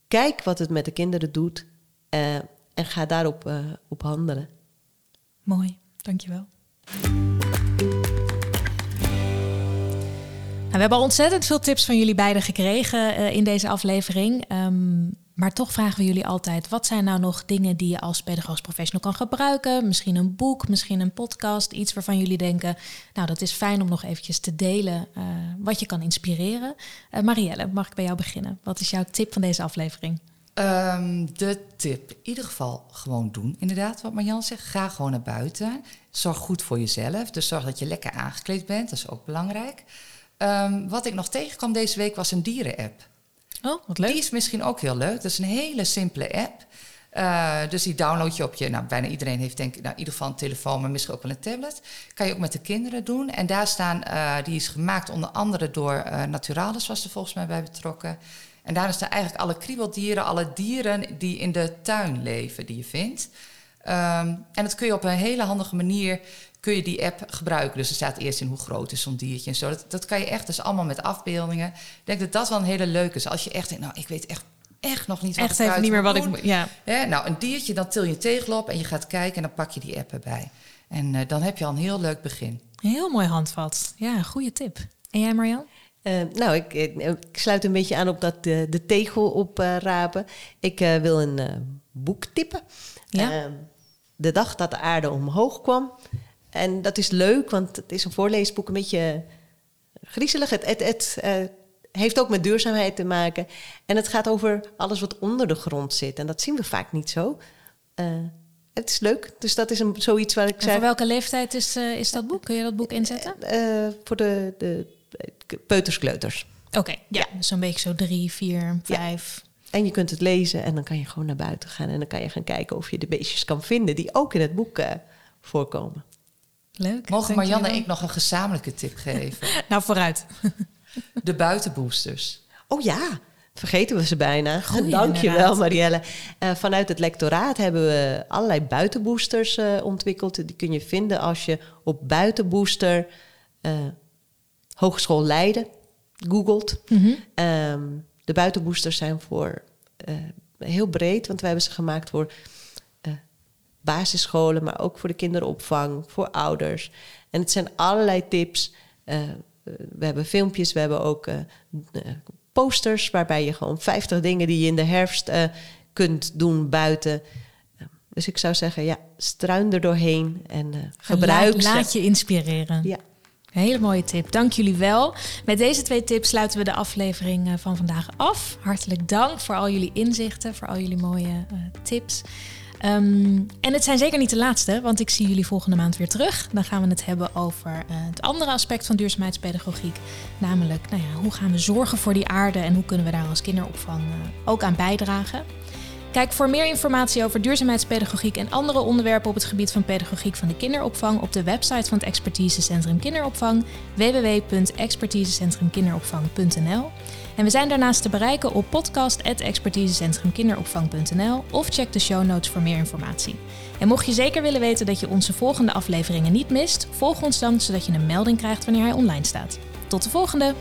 Speaker 3: Kijk wat het met de kinderen doet. Uh, en ga daarop uh, op handelen.
Speaker 2: Mooi, dankjewel. Nou, we hebben al ontzettend veel tips van jullie beiden gekregen uh, in deze aflevering. Um, maar toch vragen we jullie altijd: wat zijn nou nog dingen die je als pedagogisch professional kan gebruiken? Misschien een boek, misschien een podcast, iets waarvan jullie denken: nou, dat is fijn om nog eventjes te delen, uh, wat je kan inspireren. Uh, Marielle, mag ik bij jou beginnen? Wat is jouw tip van deze aflevering?
Speaker 4: Um, de tip, in ieder geval gewoon doen. Inderdaad, wat Marjan zegt, ga gewoon naar buiten. Zorg goed voor jezelf, dus zorg dat je lekker aangekleed bent, dat is ook belangrijk. Um, wat ik nog tegenkwam deze week was een dieren-app.
Speaker 2: Oh, wat leuk.
Speaker 4: Die is misschien ook heel leuk. Dat is een hele simpele app. Uh, dus die download je op je... Nou, bijna iedereen heeft denk ik nou, in ieder geval een telefoon... maar misschien ook wel een tablet. Kan je ook met de kinderen doen. En daar staan... Uh, die is gemaakt onder andere door uh, Naturalis... was er volgens mij bij betrokken. En daar staan eigenlijk alle kriebeldieren... alle dieren die in de tuin leven die je vindt. Ehm, en dat kun je op een hele handige manier kun je die app gebruiken. Dus er staat eerst in hoe groot is zo'n diertje en zo. Dat, dat kan je echt, dus allemaal met afbeeldingen. Ik denk dat dat wel een hele leuke is. Als je echt denkt, nou, ik weet echt, echt nog niet wat
Speaker 2: Echt
Speaker 4: ik
Speaker 2: even niet meer wat ik... moet- Ja.
Speaker 4: Hè, nou, een diertje, dan til je een tegel op en je gaat kijken en dan pak je die app erbij. En eh, dan heb je al een heel leuk begin.
Speaker 2: Heel mooi handvat. Ja, goede tip. En jij Marjan?
Speaker 3: Eh, nou, ik, ik, ik sluit een beetje aan op dat de tegel oprapen. ik eh, wil een boek tippen.
Speaker 2: Ja.
Speaker 3: De dag dat de aarde omhoog kwam. En dat is leuk, want het is een voorleesboek, een beetje griezelig. Het, het, het eh, heeft ook met duurzaamheid te maken. En het gaat over alles wat onder de grond zit. En dat zien we vaak niet zo. Eh, het is leuk. Dus dat is een, zoiets waar ik
Speaker 2: En
Speaker 3: zei.
Speaker 2: voor welke leeftijd is, eh, is dat boek? Kun je dat boek inzetten?
Speaker 3: voor de, de peuterskleuters.
Speaker 2: Oké, ja. Dus zo'n beetje zo drie, vier, vijf.
Speaker 3: En je kunt het lezen en dan kan je gewoon naar buiten gaan. En dan kan je gaan kijken of je de beestjes kan vinden die ook in het boek voorkomen.
Speaker 2: Leuk.
Speaker 4: Mogen Marianne en ik nog een gezamenlijke tip geven?
Speaker 2: Nou, vooruit.
Speaker 4: De buitenboosters.
Speaker 3: Oh ja, vergeten we ze bijna.
Speaker 2: Goeie,
Speaker 3: Dank je wel,
Speaker 2: inderdaad.
Speaker 3: Marielle. Eh, vanuit het lectoraat hebben we allerlei buitenboosters eh, ontwikkeld. Die kun je vinden als je op buitenbooster eh, Hogeschool Leiden googelt.
Speaker 2: Mhm.
Speaker 3: Ehm, de buitenboosters zijn voor eh, heel breed, want we hebben ze gemaakt voor basisscholen, maar ook voor de kinderopvang, voor ouders. En het zijn allerlei tips. Eh, we hebben filmpjes, we hebben ook eh, eh, posters waarbij je gewoon 50 dingen die je in de herfst eh, kunt doen buiten. Eh, Dus ik zou zeggen, ja, struin er doorheen en eh, gebruik
Speaker 2: laat,
Speaker 3: ze.
Speaker 2: laat je inspireren.
Speaker 3: Ja.
Speaker 2: Een hele mooie tip. Dank jullie wel. Met deze twee tips sluiten we de aflevering eh, van vandaag af. Hartelijk dank voor al jullie inzichten, voor al jullie mooie eh, tips. Ehm, en het zijn zeker niet de laatste, want ik zie jullie volgende maand weer terug. Dan gaan we het hebben over eh, het andere aspect van duurzaamheidspedagogiek. Namelijk, nou ja, hoe gaan we zorgen voor die aarde en hoe kunnen we daar als kinderopvang eh, ook aan bijdragen. Kijk voor meer informatie over duurzaamheidspedagogiek en andere onderwerpen op het gebied van pedagogiek van de kinderopvang op de website van het Expertisecentrum Kinderopvang www.expertisecentrumkinderopvang.nl. En we zijn daarnaast te bereiken op podcast.expertisecentrumkinderopvang.nl of check de show notes voor meer informatie. En mocht je zeker willen weten dat je onze volgende afleveringen niet mist, volg ons dan zodat je een melding krijgt wanneer hij online staat. Tot de volgende!